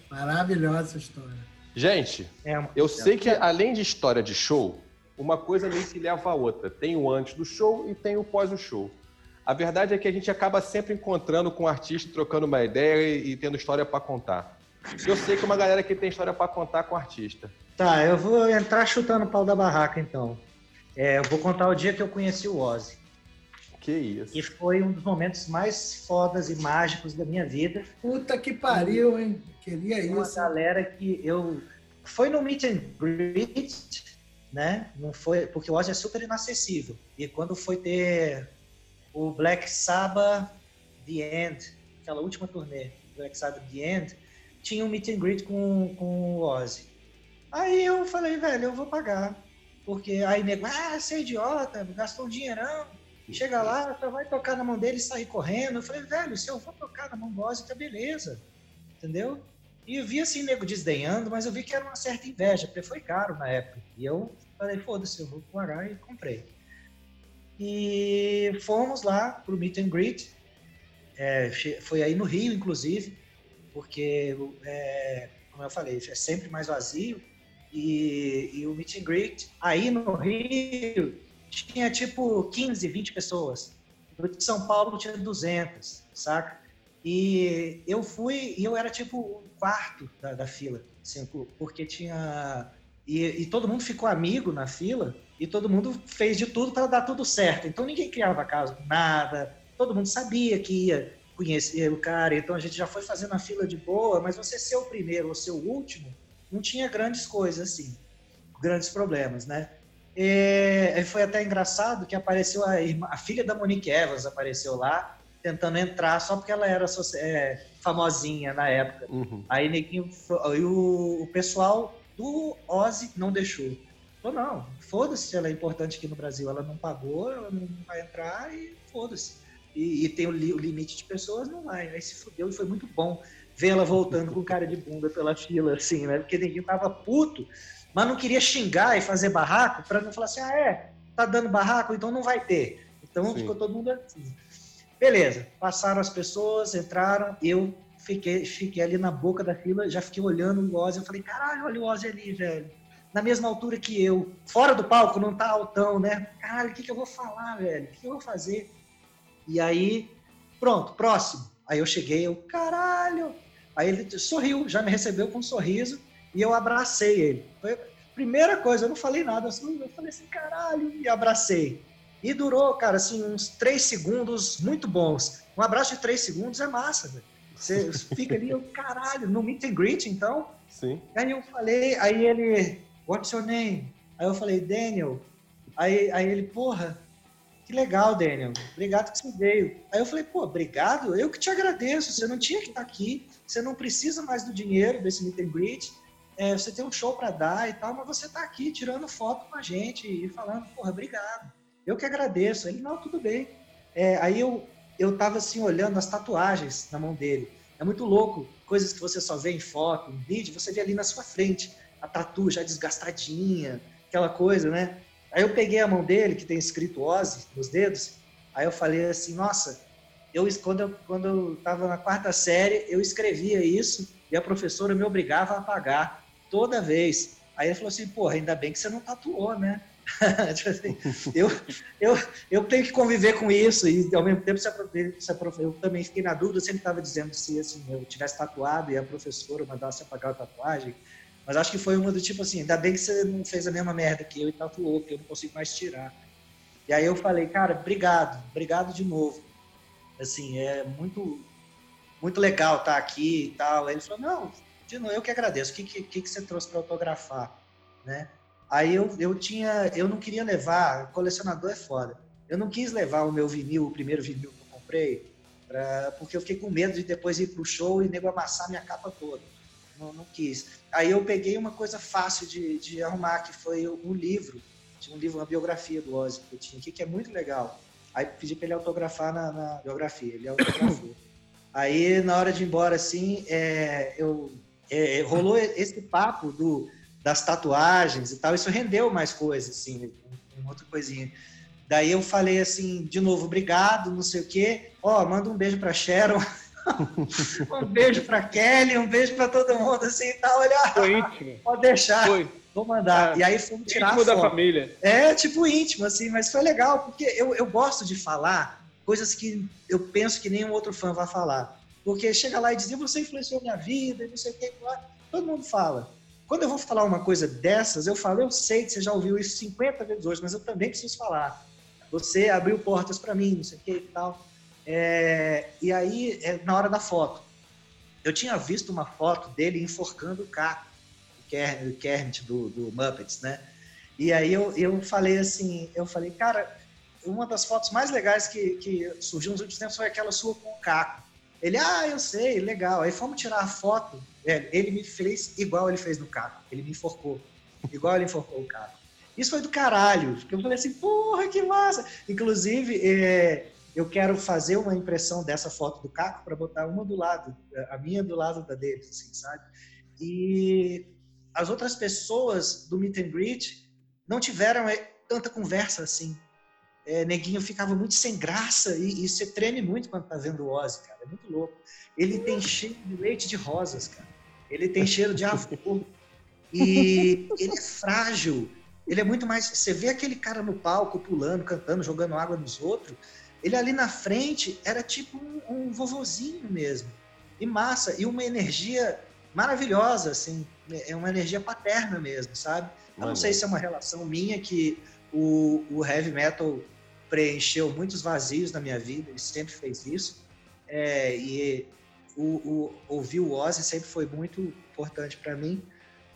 Maravilhosa essa história. Gente, É uma- eu sei que além de história de show, uma coisa meio que leva a outra. Tem o antes do show e tem o pós o show. A verdade é que a gente acaba sempre encontrando com o artista, trocando uma ideia e, e tendo história para contar. Eu sei que uma galera que tem história para contar com o artista. Tá, eu vou entrar chutando o pau da barraca, então. É, eu vou contar o dia que eu conheci o Ozzy. Que isso. E foi um dos momentos mais fodas e mágicos da minha vida. Puta que pariu, hein? Queria uma isso. galera que eu... Foi no meet and greet, né? Não foi... Porque o Ozzy é super inacessível. E quando foi ter o Black Sabbath The End, aquela última turnê, Black Sabbath The End, tinha um meet and greet com, com o Ozzy. Aí eu falei, velho, eu vou pagar. Porque aí nego, ah, você é idiota, gastou um dinheirão, chega lá, só vai tocar na mão dele e sair correndo. Eu falei, velho, se eu vou tocar na mão Ozzy, tá beleza, entendeu? E eu vi assim, nego desdenhando, mas eu vi que era uma certa inveja, porque foi caro na época. E eu falei, foda-se, eu vou pagar e comprei. E fomos lá pro Meet and Greet, é, foi aí no Rio, inclusive, porque, é, como eu falei, é sempre mais vazio. E, e, o Meet and Greet, aí no Rio, tinha tipo 15, 20 pessoas. No de São Paulo tinha 200, saca? E eu fui, e eu era tipo o quarto da, da fila, assim, porque tinha. E, e, todo mundo ficou amigo na fila, e todo mundo fez de tudo para dar tudo certo. Então ninguém criava caso, nada, todo mundo sabia que ia conhecer o cara, então a gente já foi fazendo a fila de boa, mas você ser o primeiro ou ser o último, não tinha grandes coisas assim, grandes problemas, né? E foi até engraçado que apareceu a, irmã, a filha da Monique Evans apareceu lá, tentando entrar só porque ela era é, famosinha na época. Uhum. Aí neguinho, o, o pessoal do Ozzy não deixou. Falou, não, foda-se, ela é importante aqui no Brasil, ela não pagou, ela não vai entrar e foda-se. E, e, tem o, li, o, limite de pessoas, não vai. Aí se fudeu e foi muito bom ver ela voltando com cara de bunda pela fila, assim, né? Porque ninguém tava puto, mas não queria xingar e fazer barraco para não falar assim, ah, é, tá dando barraco, então não vai ter. Então Sim. ficou todo mundo assim. Beleza, passaram as pessoas, entraram, eu fiquei, fiquei ali na boca da fila, já fiquei olhando o Ozzy, eu falei, caralho, olha o Ozzy ali, velho. Na mesma altura que eu. Fora do palco, não tá altão, né? Caralho, o que, que eu vou falar, velho? O que, que eu vou fazer? E aí, pronto, próximo. Aí eu cheguei, eu, caralho. Aí ele sorriu, já me recebeu com um sorriso e eu abracei ele. Foi a primeira coisa, eu não falei nada, eu falei assim, caralho, e abracei. E durou, cara, assim, uns três segundos muito bons. Um abraço de três segundos é massa, velho. Você fica ali, eu, caralho, no meet and greet, então? Sim. Aí eu falei, aí ele, what's your name? Aí eu falei, Daniel. Aí, aí ele, porra, que legal, Daniel. Obrigado que você veio. Aí eu falei, pô, obrigado. Eu que te agradeço. Você não tinha que estar aqui. Você não precisa mais do dinheiro desse meet and greet. É, você tem um show para dar e tal, mas você está aqui tirando foto com a gente e falando, porra, obrigado. Eu que agradeço. Ele, não, tudo bem. É, aí eu, eu tava assim, olhando as tatuagens na mão dele. É muito louco. Coisas que você só vê em foto, em vídeo, você vê ali na sua frente. A tatu já desgastadinha, aquela coisa, né? Aí eu peguei a mão dele, que tem escrito Ozzy nos dedos, aí eu falei assim, nossa, eu, quando, eu, quando eu estava na quarta série, eu escrevia isso e a professora me obrigava a apagar toda vez. Aí ele falou assim, porra, ainda bem que você não tatuou, né? Tipo assim, eu, eu, eu tenho que conviver com isso e ao mesmo tempo se a, se a eu também fiquei na dúvida, sempre estava dizendo se assim, eu tivesse tatuado e a professora mandasse apagar a tatuagem, mas acho que foi uma do tipo assim, ainda bem que você não fez a mesma merda que eu e tatuou, que eu não consigo mais tirar. E aí eu falei, cara, obrigado, obrigado de novo. Assim, é muito muito legal estar aqui e tal. Aí ele falou, não, de novo, eu que agradeço. O que, que, que você trouxe para autografar, né? Aí eu, eu tinha, eu não queria levar, colecionador é foda. Eu não quis levar o meu vinil, o primeiro vinil que eu comprei, pra, porque eu fiquei com medo de depois ir pro show e nego amassar minha capa toda não, não quis. Aí eu peguei uma coisa fácil de, de arrumar, que foi um livro, tinha um livro, uma biografia do Ozzy que eu tinha aqui, que é muito legal. Aí pedi para ele autografar na, na, biografia, ele autografou. Aí, na hora de ir embora, assim, é, eu, é, rolou esse papo do, das tatuagens e tal, isso rendeu mais coisas, assim, uma outra coisinha. Daí eu falei assim, de novo, obrigado, não sei o quê. Ó, oh, manda um beijo para Sharon. um beijo para Kelly, um beijo para todo mundo, assim, tá, olha. Foi íntimo. Pode deixar. Foi. Vou mandar. É. E aí fomos tirar íntimo da família. É, tipo íntimo, assim, mas foi legal, porque eu, eu gosto de falar coisas que eu penso que nenhum outro fã vai falar. Porque chega lá e diz, você influenciou minha vida, não sei o que, todo mundo fala. Quando eu vou falar uma coisa dessas, eu falo, eu sei que você já ouviu isso 50 vezes hoje, mas eu também preciso falar. Você abriu portas para mim, não sei o que e tal. É, e aí, é, na hora da foto, eu tinha visto uma foto dele enforcando o Caco, o Kermit do, do Muppets, né? E aí eu, eu falei assim, eu falei, cara, uma das fotos mais legais que, que surgiu nos últimos tempos foi aquela sua com o Caco. Ele, ah, eu sei, legal. Aí fomos tirar a foto, ele me fez igual ele fez no Caco, ele me enforcou, igual ele enforcou o Caco. Isso foi do caralho. Eu falei assim, porra, que massa! Inclusive, é, eu quero fazer uma impressão dessa foto do Caco para botar uma do lado, a minha do lado da dele, assim, sabe? E as outras pessoas do meet and greet não tiveram é, tanta conversa assim. É, Neguinho ficava muito sem graça e, e você treme muito quando tá vendo o Ozzy, cara. É muito louco. Ele tem cheiro de leite de rosas, cara. Ele tem cheiro de avô. E ele é frágil. Ele é muito mais. Você vê aquele cara no palco, pulando, cantando, jogando água nos outros. Ele ali na frente era tipo um, um vovozinho mesmo. E massa. E uma energia maravilhosa, assim. É uma energia paterna mesmo, sabe? Eu não sei se é uma relação minha que o, o heavy metal preencheu muitos vazios na minha vida, ele sempre fez isso. É, e o, o, ouvir o Ozzy sempre foi muito importante para mim.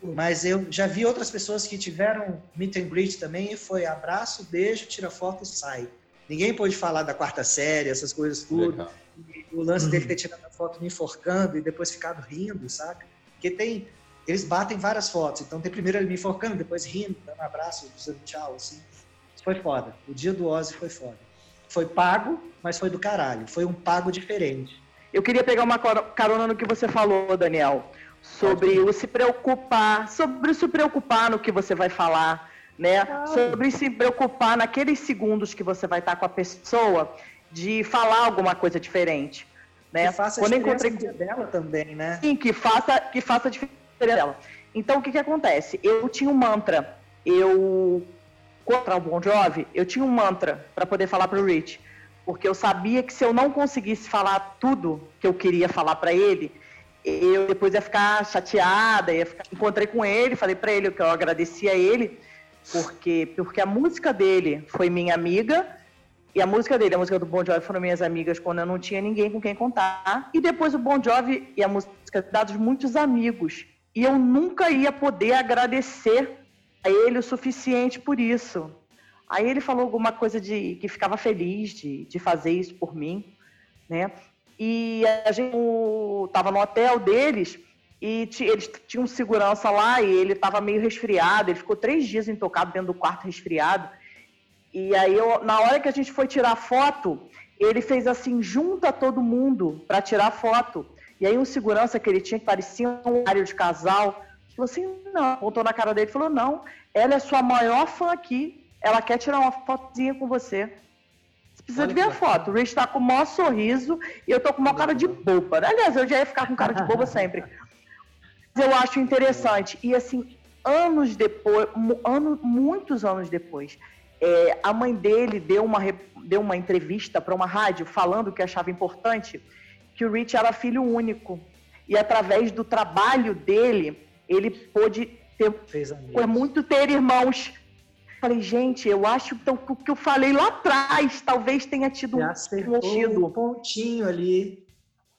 Mas eu já vi outras pessoas que tiveram meet and greet também e foi abraço, beijo, tira foto e sai. Ninguém pôde falar da quarta série, essas coisas tudo. O lance uhum. dele ter tirado a foto me enforcando e depois ficado rindo, saca? Porque tem. Eles batem várias fotos. Então tem primeiro ele me enforcando, depois rindo, dando um abraço, dizendo tchau, assim. Foi foda. O dia do Ozzy foi foda. Foi pago, mas foi do caralho. Foi um pago diferente. Eu queria pegar uma carona no que você falou, Daniel, sobre o se preocupar, sobre se preocupar no que você vai falar, né? Ah. Sobre se preocupar naqueles segundos que você vai estar com a pessoa de falar alguma coisa diferente, né? Que faça Quando a encontrei com dela também, né? Sim, que faça que faça a diferença dela. Então o que que acontece? Eu tinha um mantra. Eu contra o Bon Jovi, eu tinha um mantra para poder falar para o Rich, porque eu sabia que se eu não conseguisse falar tudo que eu queria falar para ele, eu depois ia ficar chateada, ia ficar... encontrei com ele, falei para ele que eu agradecia a ele, porque porque a música dele foi minha amiga e a música dele, a música do Bon Jovi foram minhas amigas quando eu não tinha ninguém com quem contar. E depois o Bon Jovi e a música dados muitos amigos. E eu nunca ia poder agradecer a ele o suficiente por isso. Aí ele falou alguma coisa de que ficava feliz de, de fazer isso por mim, né? E a gente estava no hotel deles e eles tinham segurança lá e ele estava meio resfriado. Ele ficou três dias intocado dentro do quarto resfriado. E aí, eu, na hora que a gente foi tirar foto, ele fez assim, junta todo mundo para tirar foto. E aí, um segurança que ele tinha, que parecia um horário de casal, Falou assim, não. Apontou na cara dele e falou, não, ela é sua maior fã aqui. Ela quer tirar uma fotozinha com você. Você precisa Olha de ver a foto. O Rich tá com o maior sorriso e eu tô com uma cara de boba. Aliás, eu já ia ficar com cara de boba sempre. Mas eu acho interessante. E assim, anos depois, ano, muitos anos depois, é, a mãe dele deu uma, deu uma entrevista para uma rádio falando que achava importante que o Rich era filho único. E através do trabalho dele, ele pôde ter, foi muito ter irmãos. Falei, gente, eu acho então, que o que eu falei lá atrás talvez tenha tido um um pontinho ali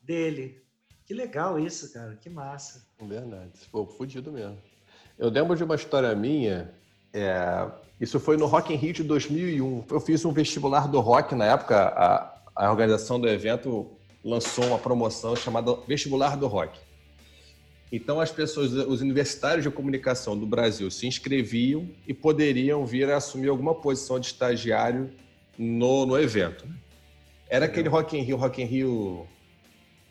dele. Que legal isso, cara. Que massa. Verdade. Pô, fudido mesmo. Eu lembro de uma história minha. É... Isso foi no Rock in Rio de 2001. Eu fiz um vestibular do rock na época. A, a organização do evento lançou uma promoção chamada Vestibular do Rock. Então, as pessoas, os universitários de comunicação do Brasil se inscreviam e poderiam vir a assumir alguma posição de estagiário no, no evento. Era aquele Rock in Rio, Rock in Rio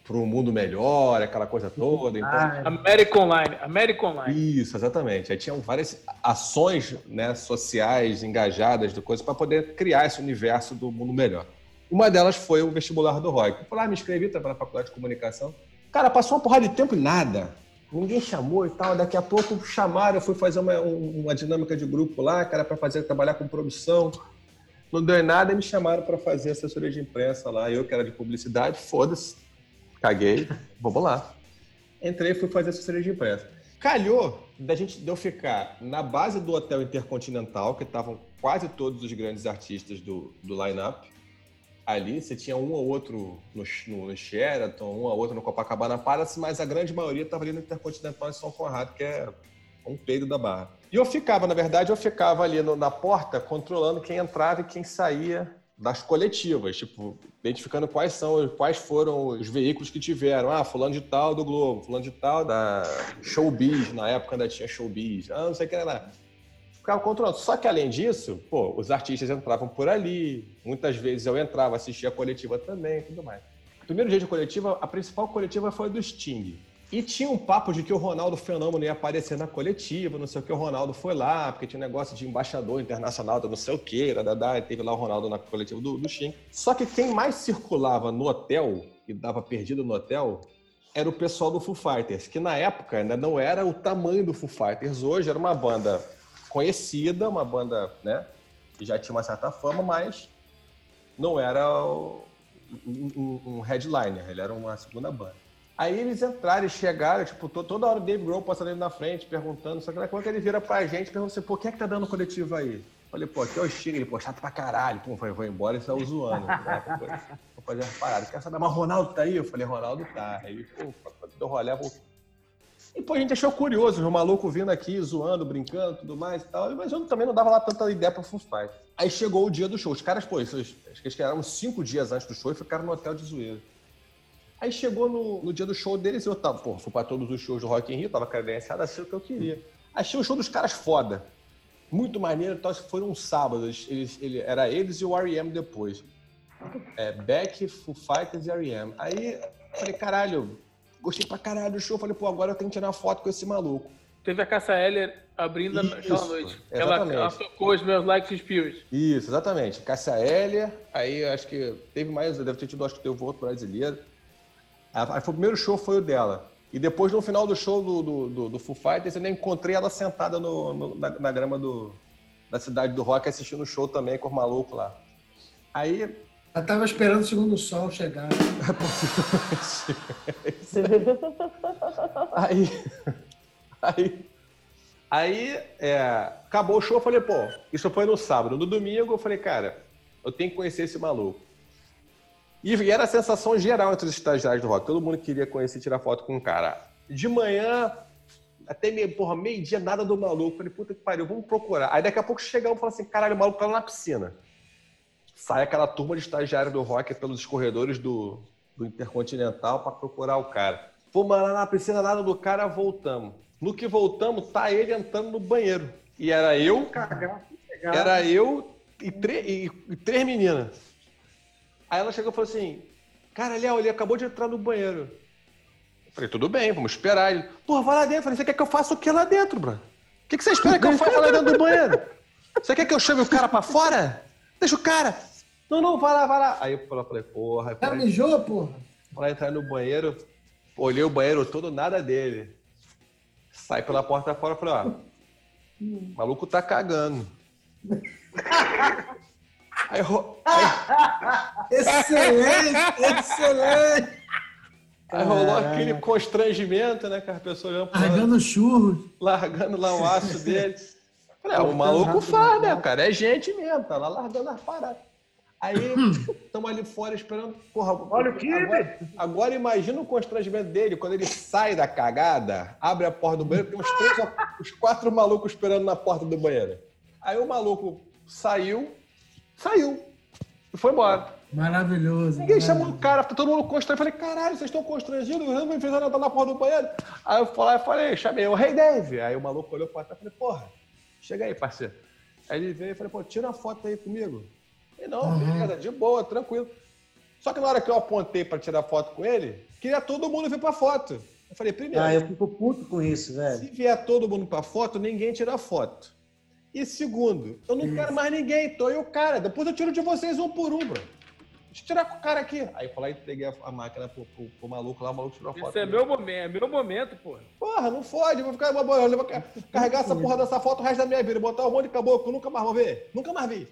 para um mundo melhor, aquela coisa toda. Então... Ah, American Online, American Online. Isso, exatamente. Aí tinham várias ações né, sociais engajadas de coisas para poder criar esse universo do mundo melhor. Uma delas foi o vestibular do rock. Eu falei, ah, me inscrevi para a faculdade de comunicação. Cara, passou uma porrada de tempo e nada. Ninguém chamou e tal. Daqui a pouco chamaram, eu fui fazer uma, uma dinâmica de grupo lá, cara, para fazer trabalhar com produção. Não deu em nada e me chamaram para fazer assessoria de imprensa lá. Eu, que era de publicidade, foda-se. Caguei, vamos lá. Entrei e fui fazer assessoria de imprensa. Calhou da gente de eu ficar na base do Hotel Intercontinental, que estavam quase todos os grandes artistas do, do line-up ali, você tinha um ou outro no, no Sheraton, um ou outro no Copacabana Palace, mas a grande maioria estava ali no Intercontinental em São Conrado, que é um peido da barra. E eu ficava, na verdade, eu ficava ali no, na porta controlando quem entrava e quem saía das coletivas, tipo, identificando quais são, quais foram os veículos que tiveram. Ah, fulano de tal do Globo, fulano de tal da Showbiz, na época ainda tinha Showbiz. Ah, não sei o que era. ficava controlando. Só que além disso, pô, os artistas entravam por ali, muitas vezes eu entrava, assistia a coletiva também, tudo mais. Primeiro dia de coletiva, a principal coletiva foi do Sting. E tinha um papo de que o Ronaldo Fenômeno ia aparecer na coletiva, não sei o que, o Ronaldo foi lá, porque tinha um negócio de embaixador internacional, não sei o que, teve lá o Ronaldo na coletiva do, do. Só que quem mais circulava no hotel, e dava perdido no hotel, era o pessoal do Foo Fighters, que na época ainda não era o tamanho do Foo Fighters. Hoje era uma banda conhecida, uma banda né, que já tinha uma certa fama, mas não era um, um, um headliner, ele era uma segunda banda. Aí eles entraram e chegaram, tipo, toda hora o Dave Grohl passando ali na frente, perguntando, só que daqui a pouco ele vira pra gente e pergunta assim, pô, quem é que tá dando coletivo aí? Falei, pô, aqui é o ele, pô, chato pra caralho. Pô, foi, foi embora e saiu zoando. Né? Vou fazer as paradas. Quer saber, mas Ronaldo tá aí? Eu falei, Ronaldo tá. Aí, pô, deu voltou. E, pô, a gente achou curioso, o maluco vindo aqui, zoando, brincando, tudo mais e tal. Mas eu também não dava lá tanta ideia pra Foo Fighters. Aí chegou o dia do show. Os caras, pô, acho que eles chegaram cinco dias antes do show e ficaram no hotel de zoeira. Aí chegou no, no dia do show deles e eu tava, pô, fui pra todos os shows do Rock in Rio, tava credenciado, achei o que eu queria. Achei o show dos caras foda. Muito maneiro, então acho que foi um sábado. Eles, ele, era eles e o R.E.M. depois. É, Beck, Foo Fighters e R.E.M. Aí falei, caralho, gostei pra caralho do show. Falei, pô, agora eu tenho que tirar foto com esse maluco. Teve a Cassia Heller abrindo Isso, aquela noite. Ela, ela tocou os meus Like Spirit. Isso, exatamente. Cassia Heller, aí acho que teve mais, deve ter tido, acho que teve outro brasileiro. Foi, o primeiro show foi o dela. E depois, no final do show do, do, do, do Foo Fighters, eu encontrei ela sentada no, no na, na, grama do, da cidade do rock assistindo o show também com o maluco lá. Aí. Ela tava esperando o segundo sol chegar. aí. Aí. Aí, é, acabou o show, eu falei, pô, isso foi no sábado. No domingo, eu falei, cara, eu tenho que conhecer esse maluco. E era a sensação geral entre os estagiários do rock. Todo mundo queria conhecer e tirar foto com o cara. De manhã, até meio, porra, meio-dia, nada do maluco. Falei, puta que pariu, vamos procurar. Aí daqui a pouco chegamos e falamos assim, caralho, o maluco tá lá na piscina. Sai aquela turma de estagiário do rock pelos corredores do, do Intercontinental para procurar o cara. Fomos lá na piscina, nada do cara, voltamos. No que voltamos, tá ele entrando no banheiro. E era eu, era eu e, e, e três meninas. Aí ela chegou e falou assim: Cara, Léo, ele acabou de entrar no banheiro. Eu falei: Tudo bem, vamos esperar ele. Porra, vai lá dentro. Eu falei: Você quer que eu faça o que lá dentro, bro? O que, que você espera que eu faça lá dentro do banheiro? Você quer que eu chame o cara pra fora? Deixa o cara. Não, não, vai lá, vai lá. Aí eu falei: Porra. Tá mijou, porra? Pra entrar no banheiro, olhei o banheiro todo, nada dele. Sai pela porta fora e falei: Ó, o maluco tá cagando. Aí, aí... excelente, excelente. Aí rolou aquele constrangimento, né? Que as pessoas olhando Largando churros. Largando lá o aço dele. Falei, é, o maluco faz, né? O cara é gente mesmo, tá lá largando as paradas. Aí estamos ali fora esperando. Porra, Olha o que, agora, agora imagina o constrangimento dele quando ele sai da cagada, abre a porta do banheiro, tem uns três, os quatro malucos esperando na porta do banheiro. Aí o maluco saiu, saiu. E foi embora. Maravilhoso. Ninguém chamou o cara, tá todo mundo constrangido. Eu falei, caralho, vocês estão constrangidos? Eu não fiz nada na porra do banheiro. Aí eu falei, eu falei, chamei o Rei Dave. Aí o maluco olhou pra trás e falei, porra, chega aí, parceiro. Aí ele veio e falei, pô, tira uma foto aí comigo. E não, uhum. beleza, de boa, tranquilo. Só que na hora que eu apontei para tirar foto com ele, queria todo mundo vir pra foto. Eu falei, primeiro. Ah, eu fico puto com isso, velho. Se vier todo mundo pra foto, ninguém tira foto. E segundo, eu não Isso. quero mais ninguém, tô eu o cara. Depois eu tiro de vocês um por um, bro. Deixa eu tirar com o cara aqui. Aí eu lá e peguei a, máquina pro, pro, pro, maluco lá, o maluco tirou a foto. Isso é meu momento, é meu momento, porra. Porra, não fode, vou ficar. Vou, vou carregar essa porra dessa foto o resto da minha vida, botar um monte de caboclo, nunca mais vou ver. Nunca mais vi.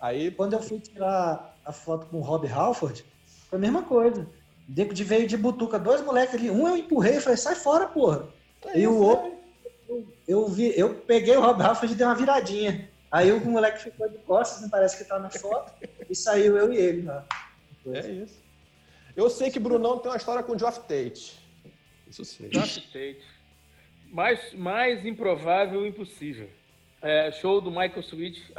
Aí. Quando eu fui tirar a foto com o Rob Halford, foi a mesma coisa. De veio de butuca, dois moleques ali. Um eu empurrei e falei, sai fora, porra. É e o outro eu, vi, eu peguei o Rob Halford e dei uma viradinha. Aí o moleque ficou de costas, não parece que tá na foto, e saiu eu e ele lá. É isso. Eu sei que Brunão tem uma história com o Geoff Tate. Isso sei. Geoff Tate. Mais, mais improvável impossível. É, show do Michael Sweet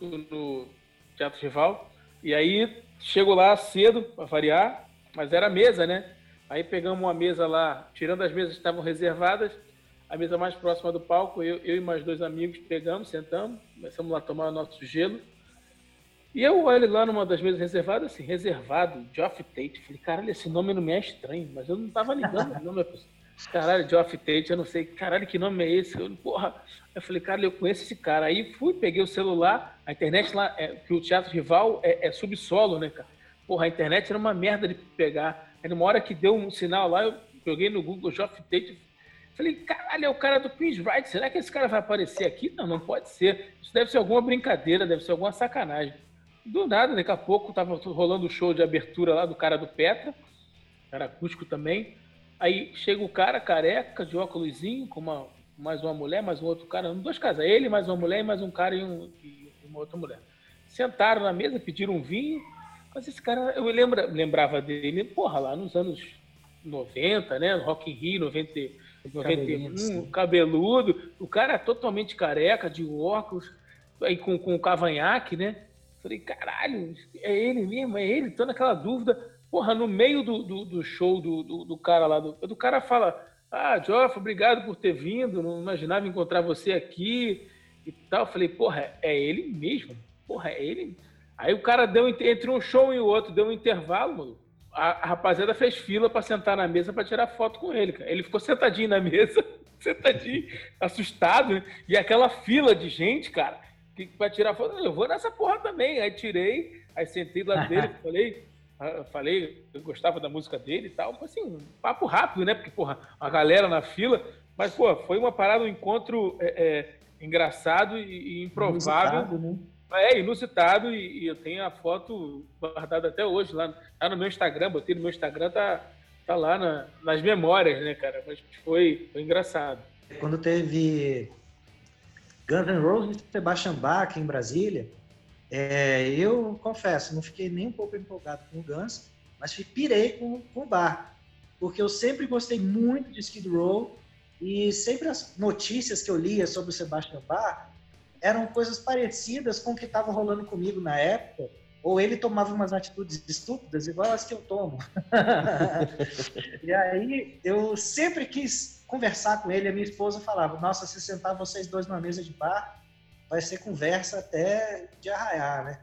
no Teatro Rival. E aí, chego lá cedo, para variar, mas era mesa, né? Aí pegamos uma mesa lá, tirando as mesas que estavam reservadas, a mesa mais próxima do palco, eu, eu e mais dois amigos pegamos, sentamos, começamos lá a tomar o nosso gelo. E eu olho lá numa das mesas reservadas, assim, reservado, Geoff Tate. Falei, caralho, esse nome não me é estranho, mas eu não tava ligando o nome. Caralho, Geoff Tate, eu não sei, caralho, que nome é esse? Eu, porra, eu falei, cara, eu conheço esse cara. Aí fui, peguei o celular, a internet lá, é, que o Teatro Rival é, é subsolo, né, cara? Porra, a internet era uma merda de pegar. Aí numa hora que deu um sinal lá, eu joguei no Google Geoff Tate, Falei, caralho, é o cara do Chris Wright. Será que esse cara vai aparecer aqui? Não, não pode ser. Isso deve ser alguma brincadeira, deve ser alguma sacanagem. Do nada, daqui a pouco tava rolando o show de abertura lá do cara do Petra, cara acústico também. Aí chega o cara careca, de óculosinho, com uma, mais uma mulher, mais um outro cara, dois caras, ele, mais uma mulher, mais um cara e, um, e uma outra mulher. Sentaram na mesa, pediram um vinho, mas esse cara, eu lembra, lembrava dele, porra, lá nos anos 90, né? Rock in Rio, 90, 91, cabeludo. O cara é totalmente careca, de óculos, aí com, com cavanhaque, né? Falei, caralho, é ele mesmo, é ele? Tô naquela dúvida. Porra, no meio do, do, do show do, do, do, cara lá, do, do cara fala, ah, Joff, obrigado por ter vindo, não imaginava encontrar você aqui e tal. Falei, porra, é ele mesmo? Porra, é ele? Aí o cara deu, entre um show e o outro, deu um intervalo, mano a, rapaziada fez fila para sentar na mesa para tirar foto com ele, cara. Ele ficou sentadinho na mesa, sentadinho, assustado, né? E aquela fila de gente, cara, que para tirar foto, eu vou nessa porra também. Aí tirei, aí sentei lá dele, falei, ah, falei, eu gostava da música dele e tal, assim, um papo rápido, né? Porque, porra, a galera na fila, mas, pô, foi uma parada, um encontro é, é, engraçado e, e improvável. Né? É inusitado e, e, eu tenho a foto guardada até hoje lá, lá no meu Instagram, botei no meu Instagram, tá, tá lá na, nas memórias, né, cara? Mas foi, foi engraçado. Quando teve Guns N' Roses e Sebastian Bach em Brasília, é, eu confesso, não fiquei nem um pouco empolgado com o Guns, mas pirei com, com o bar, porque eu sempre gostei muito de Skid Row e sempre as notícias que eu lia sobre o Sebastian Bach eram coisas parecidas com o que estava rolando comigo na época, ou ele tomava umas atitudes estúpidas igual as que eu tomo. e aí eu sempre quis conversar com ele, a minha esposa falava: "Nossa, se sentar vocês dois numa mesa de bar, vai ser conversa até de arraiar, né?"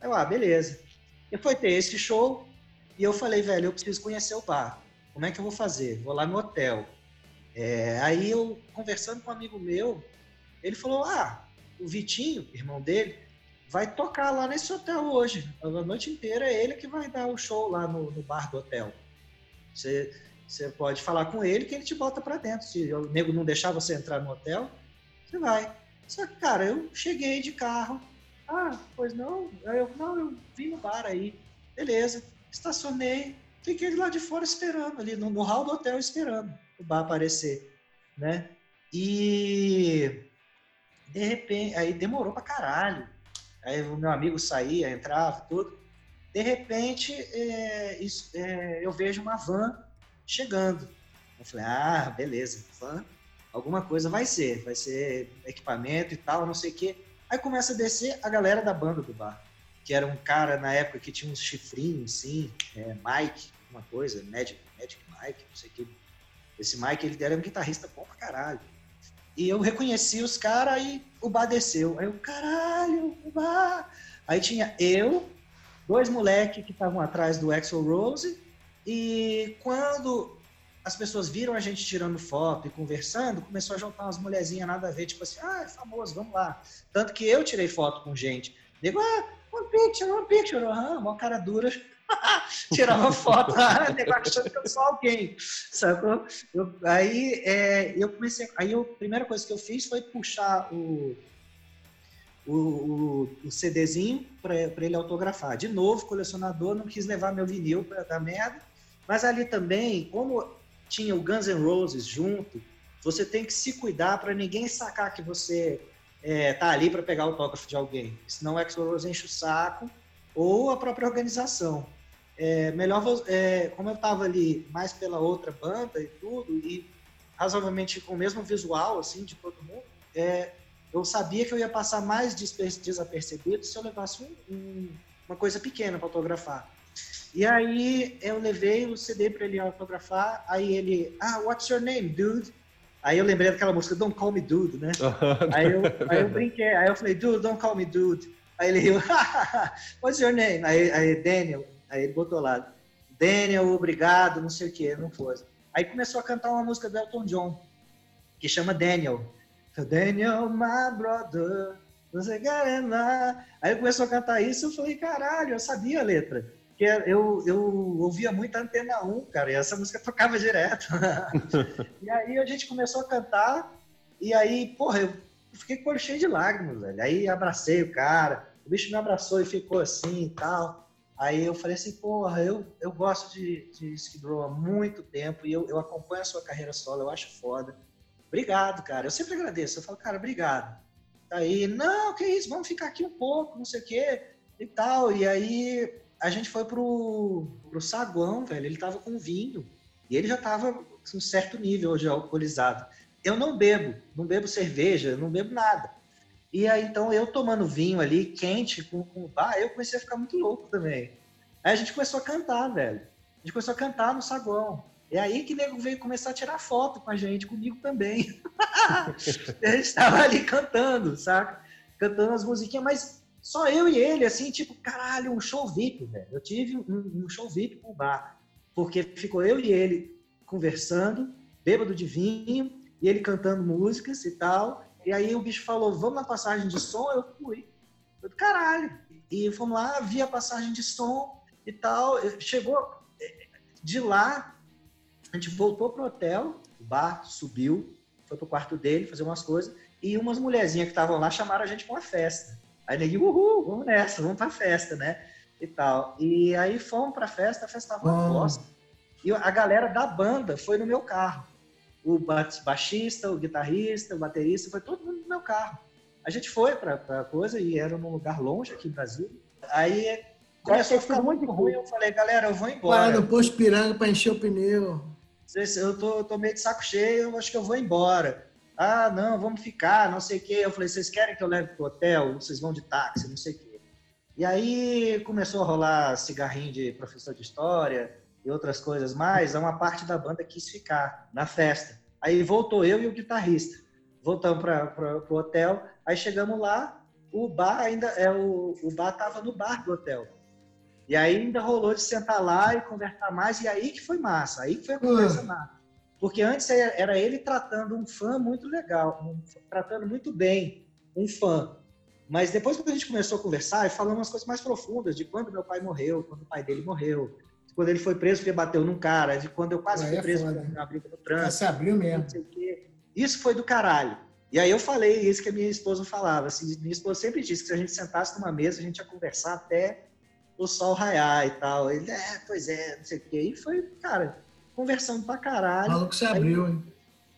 Eu, ah, beleza. E foi ter esse show e eu falei, velho, eu preciso conhecer o bar. Como é que eu vou fazer? Vou lá no hotel. É, aí eu, conversando com um amigo meu, ele falou, ah, o Vitinho, irmão dele, vai tocar lá nesse hotel hoje. A noite inteira é ele que vai dar o show lá no, no bar do hotel. Você, você pode falar com ele que ele te bota para dentro. Se o nego não deixar você entrar no hotel, você vai. Só que, cara, eu cheguei de carro. Ah, pois não? Eu, não, eu vim no bar aí. Beleza. Estacionei. Fiquei lá de fora esperando, ali no, no hall do hotel esperando o bar aparecer, né? E de repente, aí demorou pra caralho. Aí o meu amigo saía, entrava, tudo. De repente, é, isso, é, eu vejo uma van chegando. Eu falei, ah, beleza, van, alguma coisa vai ser, vai ser equipamento e tal, não sei o quê. Aí começa a descer a galera da banda do bar, que era um cara na época que tinha uns chifrinhos, assim, é, Mike, uma coisa, Magic, Magic Mike, não sei o quê. Esse Mike, ele era um guitarrista bom pra caralho. E eu reconheci os caras e o bar desceu. Aí eu, caralho, o bar. Aí tinha eu, dois moleques que estavam atrás do Axel Rose. E quando as pessoas viram a gente tirando foto e conversando, começou a juntar umas mulherzinhas nada a ver, tipo assim, ah, é famoso, vamos lá. Tanto que eu tirei foto com gente. Digo, ah, one picture, one picture. Aham, uma cara dura. tirar uma foto lá, achando que eu sou alguém, sacou? Eu, aí é, eu comecei, aí eu, a primeira coisa que eu fiz foi puxar o, o, o, o CDzinho para ele autografar. De novo, colecionador, não quis levar meu vinil para dar merda, mas ali também, como tinha o Guns N' Roses junto, você tem que se cuidar para ninguém sacar que você é, tá ali para pegar o autógrafo de alguém, senão o Axl enche o saco ou a própria organização é, melhor, é, como eu estava ali mais pela outra banda e tudo, e razoavelmente com o mesmo visual, assim, de todo mundo, é, eu sabia que eu ia passar mais desapercebido se eu levasse um, um, uma coisa pequena para autografar. E aí eu levei o CD para ele autografar, aí ele, ah, what's your name, dude? Aí eu lembrei daquela música Don't Call Me Dude, né? aí, eu, aí eu brinquei, aí eu falei, Dude, don't call me Dude. Aí ele riu, what's your name? Aí, aí Daniel, aí ele botou lá, Daniel, obrigado, não sei o que, não fosse. Aí começou a cantar uma música do Elton John, que chama Daniel. Daniel, my brother, não sei o que, Aí começou a cantar isso, eu falei, caralho, eu sabia a letra porque eu, eu ouvia muito a Antena 1, cara, e essa música tocava direto. e aí a gente começou a cantar, e aí, porra, eu fiquei com o olho cheio de lágrimas, velho. Aí abracei o cara, o bicho me abraçou e ficou assim e tal. Aí eu falei assim, porra, eu, eu gosto de, de Skid Row há muito tempo e eu, eu acompanho a sua carreira solo, eu acho foda. Obrigado, cara. Eu sempre agradeço. Eu falo, cara, obrigado. Aí, não, que isso, vamos ficar aqui um pouco, não sei o quê e tal. E aí a gente foi pro, pro saguão, velho. Ele tava com vinho. E ele já tava com um certo nível de alcoolizado. Eu não bebo, não bebo cerveja, não bebo nada. E aí, então, eu tomando vinho ali, quente, com, com bar, eu comecei a ficar muito louco também. Aí a gente começou a cantar, velho. A gente começou a cantar no saguão. É aí que o nego veio começar a tirar foto com a gente, comigo também. a gente estava ali cantando, saca? Cantando as musiquinhas, mas só eu e ele, assim, tipo, caralho, um show VIP, velho. Eu tive um, um show VIP pro bar. Porque ficou eu e ele conversando, bêbado de vinho, e ele cantando músicas e tal. E aí o bicho falou, vamos na passagem de som? Eu fui. Eu, caralho. E fomos lá, vi a passagem de som e tal. Chegou de lá, a gente voltou pro hotel, o bar subiu, foi pro quarto dele fazer umas coisas, e umas mulherzinhas que estavam lá chamaram a gente pra uma festa. Aí neguei, uhul, vamos nessa, vamos pra festa, né? E tal. E aí fomos pra festa, a festa tava uma bosta. E a galera da banda foi no meu carro. O baixista, o guitarrista, o baterista, foi todo mundo no meu carro. A gente foi pra, pra coisa e era num lugar longe aqui em Brasília. Aí começou a ficar muito ruim. Eu falei, galera, eu vou embora. Para no posto piranga pra encher o pneu. Eu tô, eu tô meio de saco cheio, eu acho que eu vou embora. Ah, não, vamos ficar, não sei o quê. Eu falei, vocês querem que eu leve pro hotel? Vocês vão de táxi, não sei o quê. E aí começou a rolar cigarrinho de professor de história e outras coisas mais. Uma parte da banda quis ficar na festa. Aí voltou eu e o guitarrista. Voltamos para o hotel. Aí chegamos lá, o bar ainda é o, o bar tava no bar do hotel. E aí ainda rolou de sentar lá e conversar mais. E aí que foi massa. Aí que foi a conversa massa. Porque antes era ele tratando um fã muito legal, um, tratando muito bem um fã. Mas depois que a gente começou a conversar e falando umas coisas mais profundas, de quando meu pai morreu, quando o pai dele morreu, quando ele foi preso porque bateu num cara, de quando eu quase fui é preso uma briga no trânsito. Se abriu mesmo. Isso foi do caralho. E aí eu falei isso que a minha esposa falava. Assim, minha esposa sempre disse que se a gente sentasse numa mesa, a gente ia conversar até o sol raiar e tal. Ele, é, pois é, não sei o quê. E foi, cara, conversando pra caralho. Maluco se abriu, aí, hein?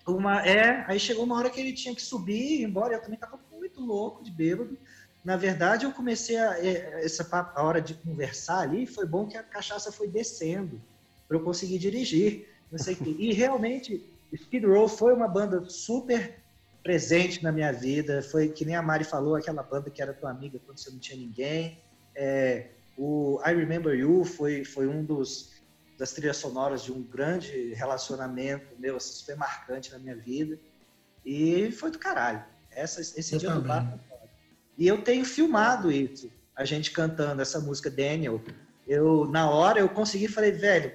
Uma, é, aí chegou uma hora que ele tinha que subir e ir embora, eu também tava muito louco de bêbado. Na verdade, eu comecei a, é, essa a hora de conversar ali, foi bom que a cachaça foi descendo, para eu conseguir dirigir, não sei que. E realmente, Skid Row foi uma banda super presente na minha vida, foi que nem a Mari falou, aquela banda que era tua amiga quando você não tinha ninguém. É, o I Remember You foi, foi um dos das trilhas sonoras de um grande relacionamento meu, assim, foi marcante na minha vida. E foi do caralho. Essa, esse eu dia também. do bar E eu tenho filmado isso, a gente cantando essa música Daniel. Eu, na hora, eu consegui, falei, velho,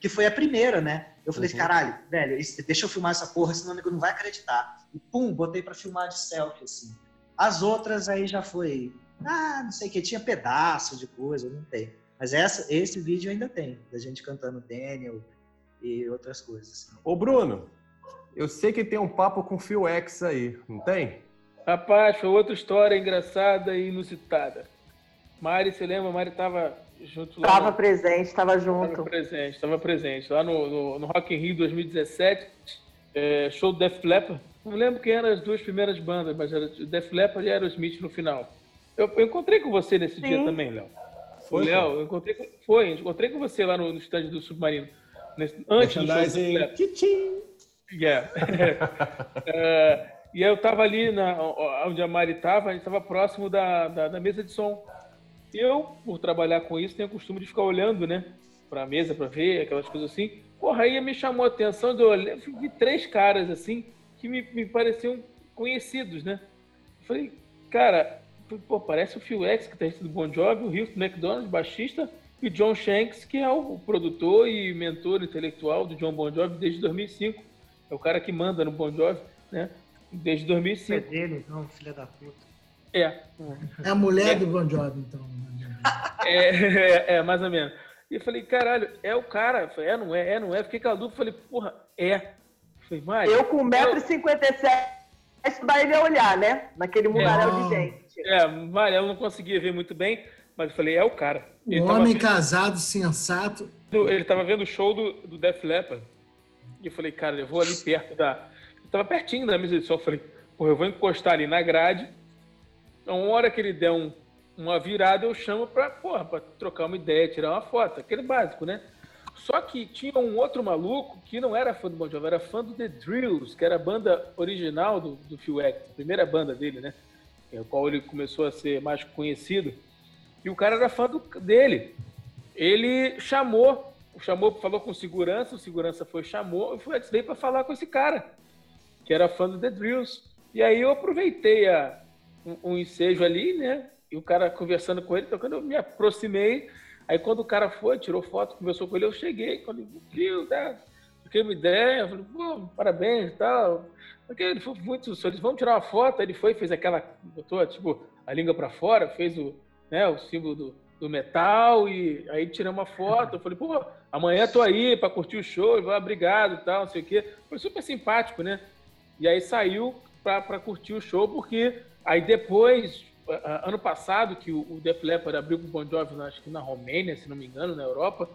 que foi a primeira, né? Eu falei, uhum. caralho, velho, deixa eu filmar essa porra, senão o amigo não vai acreditar. E pum, botei para filmar de selfie, assim. As outras aí já foi, ah, não sei o que, tinha pedaço de coisa, não tem. Mas essa, esse vídeo ainda tem, da gente cantando Daniel e outras coisas. Assim. Ô, Bruno, eu sei que tem um papo com o Phil X aí, não tem? Rapaz, foi outra história engraçada e inusitada. Mari, você lembra? Mari estava junto lá. Estava no... presente, estava junto. Estava presente, estava presente. Lá no, no, no, Rock in Rio 2017, é, show do Def Leppard. Não lembro quem eram as duas primeiras bandas, mas era Def Leppard e Aerosmith no final. Eu, eu encontrei com você nesse Sim. dia também, Léo. Foi, Léo, eu encontrei com, foi, encontrei com você lá no, no stand do Submarino. Nesse, antes do show Yeah. uh, e eu tava ali na, onde a Mari tava, a gente tava próximo da, da, da, mesa de som. E eu, por trabalhar com isso, tenho o costume de ficar olhando, né? Pra mesa, pra ver, aquelas coisas assim. Porra, aí me chamou a atenção, eu olhei, vi três caras assim, que me, me pareciam conhecidos, né? Eu falei, cara, pô, parece o Phil X, que tá do Bon Jovi, o Houston McDonald, baixista, e o John Shanks, que é o produtor e mentor intelectual do John Bon Jovi desde 2005. É o cara que manda no Bon Jovi, né? Desde 2005. É dele, então, filha da puta. É. É a mulher é. do Bon Jovi, então. É, é, é, mais ou menos. E eu falei, caralho, é o cara. Eu falei, é, não é, é, não é. Fiquei com a dúvida, falei, porra, é. Eu falei, Mário. Eu com 1,57m, é isso daí ia olhar, né? Naquele mudaréu é, de gente. É, Mário, eu não conseguia ver muito bem, mas eu falei, é o cara. Ele um homem casado, sensato. Ele tava vendo o show do, do Def Leppard. E eu falei, cara, eu vou ali perto da. Eu tava pertinho da mesa de som. Eu falei, porra, eu vou encostar ali na grade. Então, uma hora que ele der um uma virada eu chamo para para trocar uma ideia, tirar uma foto, aquele básico, né? Só que tinha um outro maluco que não era fã do Bon Jovi, era fã do The Drills, que era a banda original do, do Phil X, a primeira banda dele, né? É o qual ele começou a ser mais conhecido. E o cara era fã do, dele. Ele chamou, chamou, falou com segurança, o segurança foi chamou, e o Phil X veio para falar com esse cara, que era fã do The Drills. E aí eu aproveitei a, um, um ensejo ali, né? E o cara conversando com ele, então quando eu me aproximei, aí quando o cara foi, tirou foto, conversou com ele, eu cheguei, quando viu, tá? Fiquei uma ideia, falei, pô, parabéns e tal. Porque ele foi muito, eles vamos tirar uma foto, ele foi, fez aquela, botou, tipo, a língua para fora, fez o, né, o símbolo do, do metal, e aí tiramos uma foto, eu falei, pô, amanhã tô aí para curtir o show, ele obrigado e tal, não sei o quê. Foi super simpático, né? E aí saiu para curtir o show, porque aí depois ano passado, que o Def Leppard abriu com o Bon Jovi, acho que na Romênia, se não me engano, na Europa,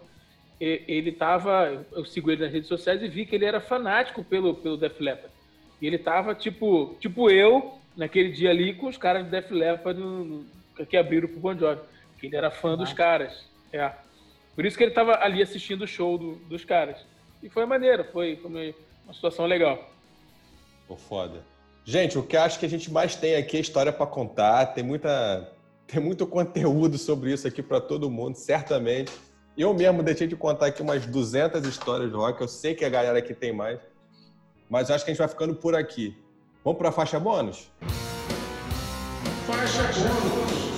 ele estava, eu sigo ele nas redes sociais e vi que ele era fanático pelo, pelo Def Leppard. E ele estava tipo, tipo eu, naquele dia ali, com os caras do Def Leppard no, que abriram pro Bon Jovi. Que ele era fã ah. dos caras. É. Por isso que ele estava ali assistindo o show do, dos caras. E foi maneiro, foi, foi uma situação legal. Pô, foda. Gente, o que acho que a gente mais tem aqui é história para contar. Tem muita, tem muito conteúdo sobre isso aqui para todo mundo, certamente. Eu mesmo deixei de contar aqui umas 200 histórias do rock. Eu sei que a galera aqui tem mais, mas acho que a gente vai ficando por aqui. Vamos para a faixa bônus? Faixa bônus.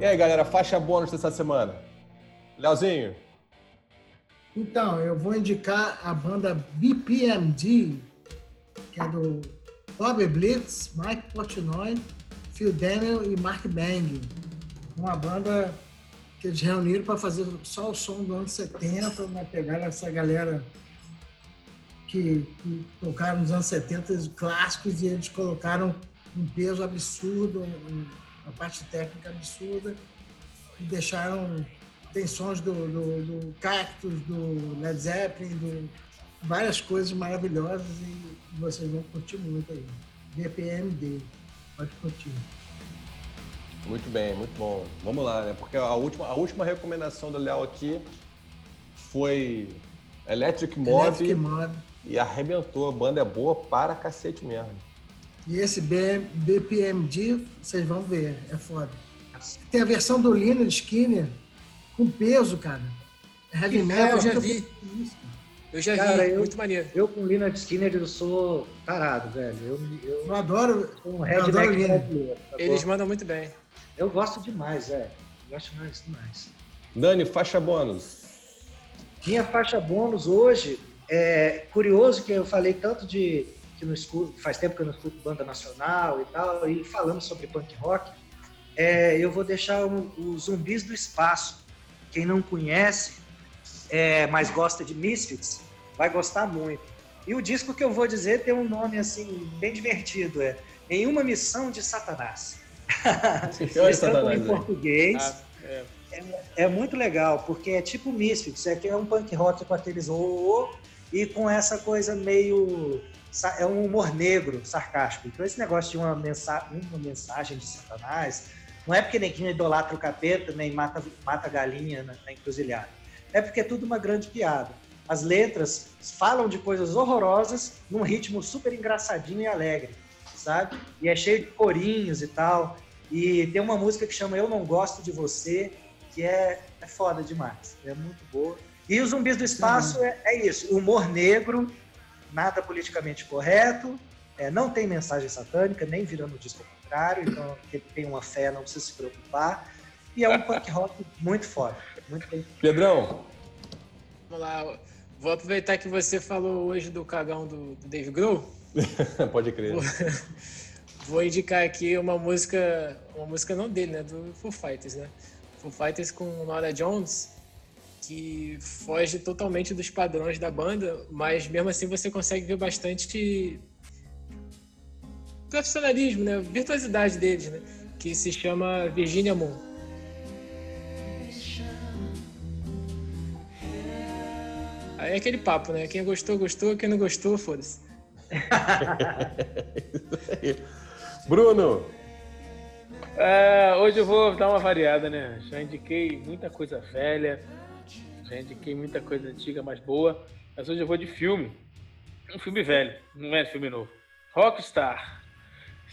E aí, galera, faixa bônus dessa semana. Leozinho, então, eu vou indicar a banda BPMD, que é do Bob Blitz, Mike Portnoy, Phil Daniel e Mark Bang. Uma banda que eles reuniram para fazer só o som do ano 70, né? pegaram essa galera que, que tocaram nos anos 70 os clássicos e eles colocaram um peso absurdo, uma parte técnica absurda e deixaram tem sons do, do, do Cactus, do Led Zeppelin, do, várias coisas maravilhosas e vocês vão curtir muito aí. BPMD, pode curtir. Muito bem, muito bom. Vamos lá, né? Porque a última, a última recomendação do Léo aqui foi Electric Mob, Electric Mob e arrebentou. A banda é boa para cacete mesmo. E esse BPMD, vocês vão ver, é foda. Tem a versão do Lino Skinner, com peso, cara. Heavy metal. eu já vi. Eu já cara, vi, eu, muito maneiro. Eu com Lina Skinner eu sou tarado, velho. Eu, eu, eu adoro. Um eu adoro Lina. Tá Eles mandam muito bem. Eu gosto demais, velho. Gosto mais demais. Dani, faixa bônus. Minha faixa bônus hoje é curioso que eu falei tanto de que não escuto, faz tempo que eu não escuto banda nacional e tal, e falando sobre punk rock, é, eu vou deixar os Zumbis do Espaço quem não conhece, é, mas gosta de Misfits, vai gostar muito. E o disco que eu vou dizer tem um nome assim bem divertido, é Em uma missão de Satanás. Eles em português. Ah, é. É, é. muito legal, porque é tipo Misfits, é que é um punk rock com aqueles o e com essa coisa meio é um humor negro, sarcástico. Então esse negócio de uma, mensa uma mensagem de Satanás, não é porque neguinho idolatra o capeta nem mata, mata galinha na, na encruzilhada. É porque é tudo uma grande piada. As letras falam de coisas horrorosas num ritmo super engraçadinho e alegre, sabe? E é cheio de corinhos e tal. E tem uma música que chama Eu Não Gosto de Você, que é, é foda demais. É muito boa. E os zumbis do espaço é, é isso: humor negro, nada politicamente correto, é, não tem mensagem satânica, nem virando disco contrário, então quem tem uma fé não precisa se preocupar. E é um punk rock muito forte. Muito bem. Pedrão, Vamos lá. Vou aproveitar que você falou hoje do cagão do, do Dave Grohl. pode crer. Vou, vou indicar aqui uma música, uma música não dele, né? Do Foo Fighters, né? Foo Fighters com Nora Jones, que foge totalmente dos padrões da banda, mas mesmo assim você consegue ver bastante profissionalismo, né? Virtuosidade deles, né? Que se chama Virginia Moon. Aí é aquele papo, né? Quem gostou, gostou. Quem não gostou, foda-se. Bruno, É, hoje eu vou dar uma variada, né? Já indiquei muita coisa velha, já indiquei muita coisa antiga, mas boa. Mas hoje eu vou de filme. Um filme velho, não é filme novo. Rockstar.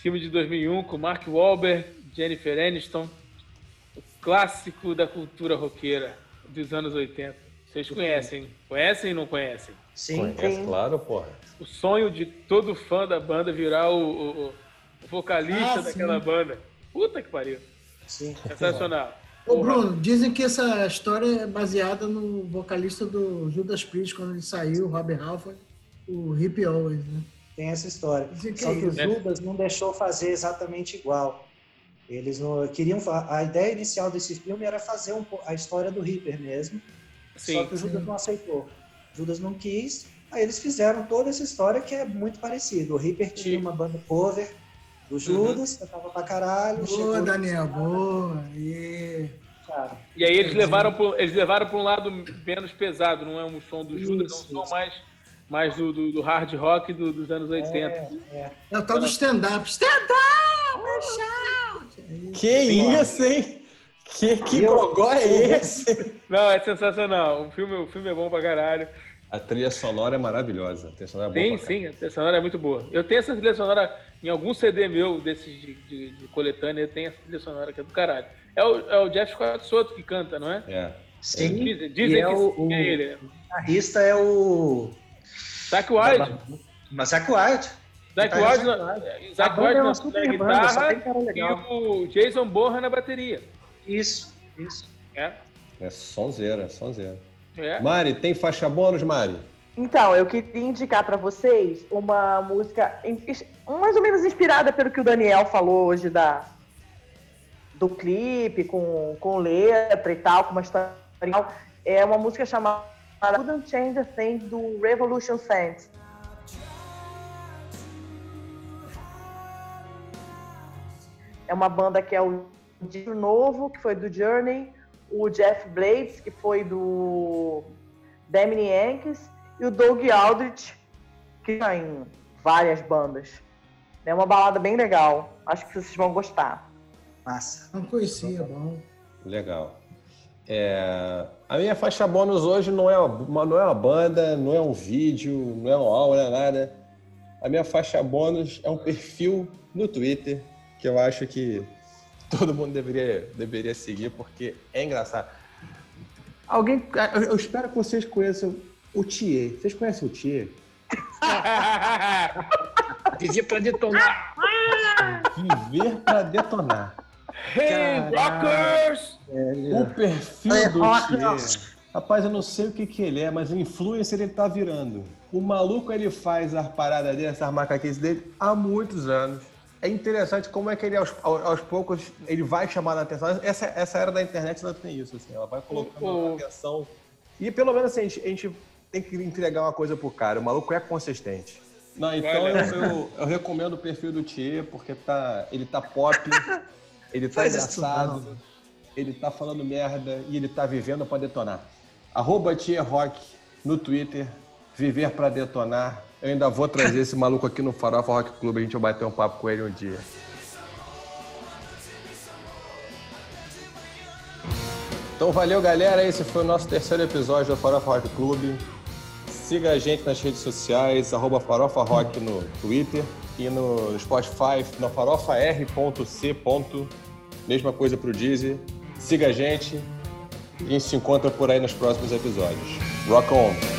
Filme de 2001 com Mark Wahlberg, Jennifer Aniston. O clássico da cultura roqueira dos anos 80. Vocês conhecem? Conhecem ou não conhecem? Sim, conhece, claro, porra. O sonho de todo fã da banda virar o, o- o vocalista Ah, daquela sim. banda. Puta que pariu. sim. Sensacional. Ô, Porra. Bruno, dizem que essa história é baseada no vocalista do Judas Priest, quando ele saiu, o Robert Halford, o Hip Always, né? Tem essa história. Que Só é que o. Judas não deixou fazer exatamente igual. Eles não queriam. A ideia inicial desse filme era fazer um a história do Reaper mesmo. só Sim. que o Judas não aceitou. O Judas não quis. Aí eles fizeram toda essa história que é muito parecida. O Reaper tinha Sim. uma banda cover do Judas, tocava pra caralho. Boa, Daniel, boa. E... Cara, E aí eles levaram pro, eles levaram para um lado menos pesado, não é um som do Judas, é um som isso. mais, mais do, do, do hard rock do- dos anos 80. é, é. É o tal do stand-up. Stand-up! é! É. Que isso, hein? Que, que gogó é esse? Não, é sensacional. O filme, o filme é bom pra caralho. A trilha sonora é maravilhosa. A trilha sonora é boa Sim, pra sim, a trilha sonora é muito boa. Eu tenho essa trilha sonora em algum CD meu desses de, de, de coletânea, tem essa trilha sonora que é do caralho. É o, é o Jeff Scott Soto que canta, não é? É. Sim. Dizem, dizem e é que o, é o ele. guitarrista é o. Zack Wilde. Mas é Guitarrista Wilde, Zack na, Wilde. Banda Wilde é uma na, super na banda, só guitarra e o Jason Borra na bateria. Isso, isso. É, É sonzeira, sonzeira. é. Mari, tem faixa bônus, Mari? Então, eu queria indicar para vocês uma música mais ou menos inspirada pelo que o Daniel falou hoje da, do clipe, com, com letra e tal, com uma história e tal. É uma música chamada Couldn't Change a Thing do Revolution Saints. É uma banda que é o Disco Novo, que foi do Journey, o Jeff Blades, que foi do Damien Yankees, e o Doug Aldrich, que está em várias bandas. É uma balada bem legal. Acho que vocês vão gostar. Massa. Não conhecia, bom. Legal. É, A minha faixa bônus hoje não é, uma, não é uma banda, não é um vídeo, não é um álbum, não é nada. A minha faixa bônus é um perfil no Twitter que eu acho que todo mundo deveria, deveria seguir porque é engraçado. Alguém, eu espero que vocês conheçam o Thier. Vocês conhecem o Thier? Vivia pra detonar. Viver para detonar. Hey, rockers! O perfil É, do rock, Thier. nossa. Rapaz, eu não sei o que, que ele é, mas influencer ele tá virando. O maluco ele faz as paradas dele, essas macaquices dele há muitos anos. É interessante como é que ele aos, aos, poucos ele vai chamar a atenção. Essa, essa era da internet ela tem isso, assim, ela vai colocando O- a atenção. E pelo menos assim, a gente, a gente tem que entregar uma coisa pro cara. O maluco é consistente. Não, então eu, eu, eu recomendo o perfil do Thier, porque tá, ele tá pop, ele tá Faz engraçado, ele tá falando merda e ele tá vivendo pra detonar. Arroba Thier Rock no Twitter, viver pra detonar. Eu ainda vou trazer esse maluco aqui no Farofa Rock Clube, a gente vai bater um papo com ele um dia. Então valeu, galera. Esse foi o nosso terceiro episódio do Farofa Rock Clube. Siga a gente nas redes sociais, arroba Farofa Rock no Twitter e no Spotify, na farofar.c. Mesma coisa pro Deezer. Siga a gente. A gente se encontra por aí nos próximos episódios. Rock on!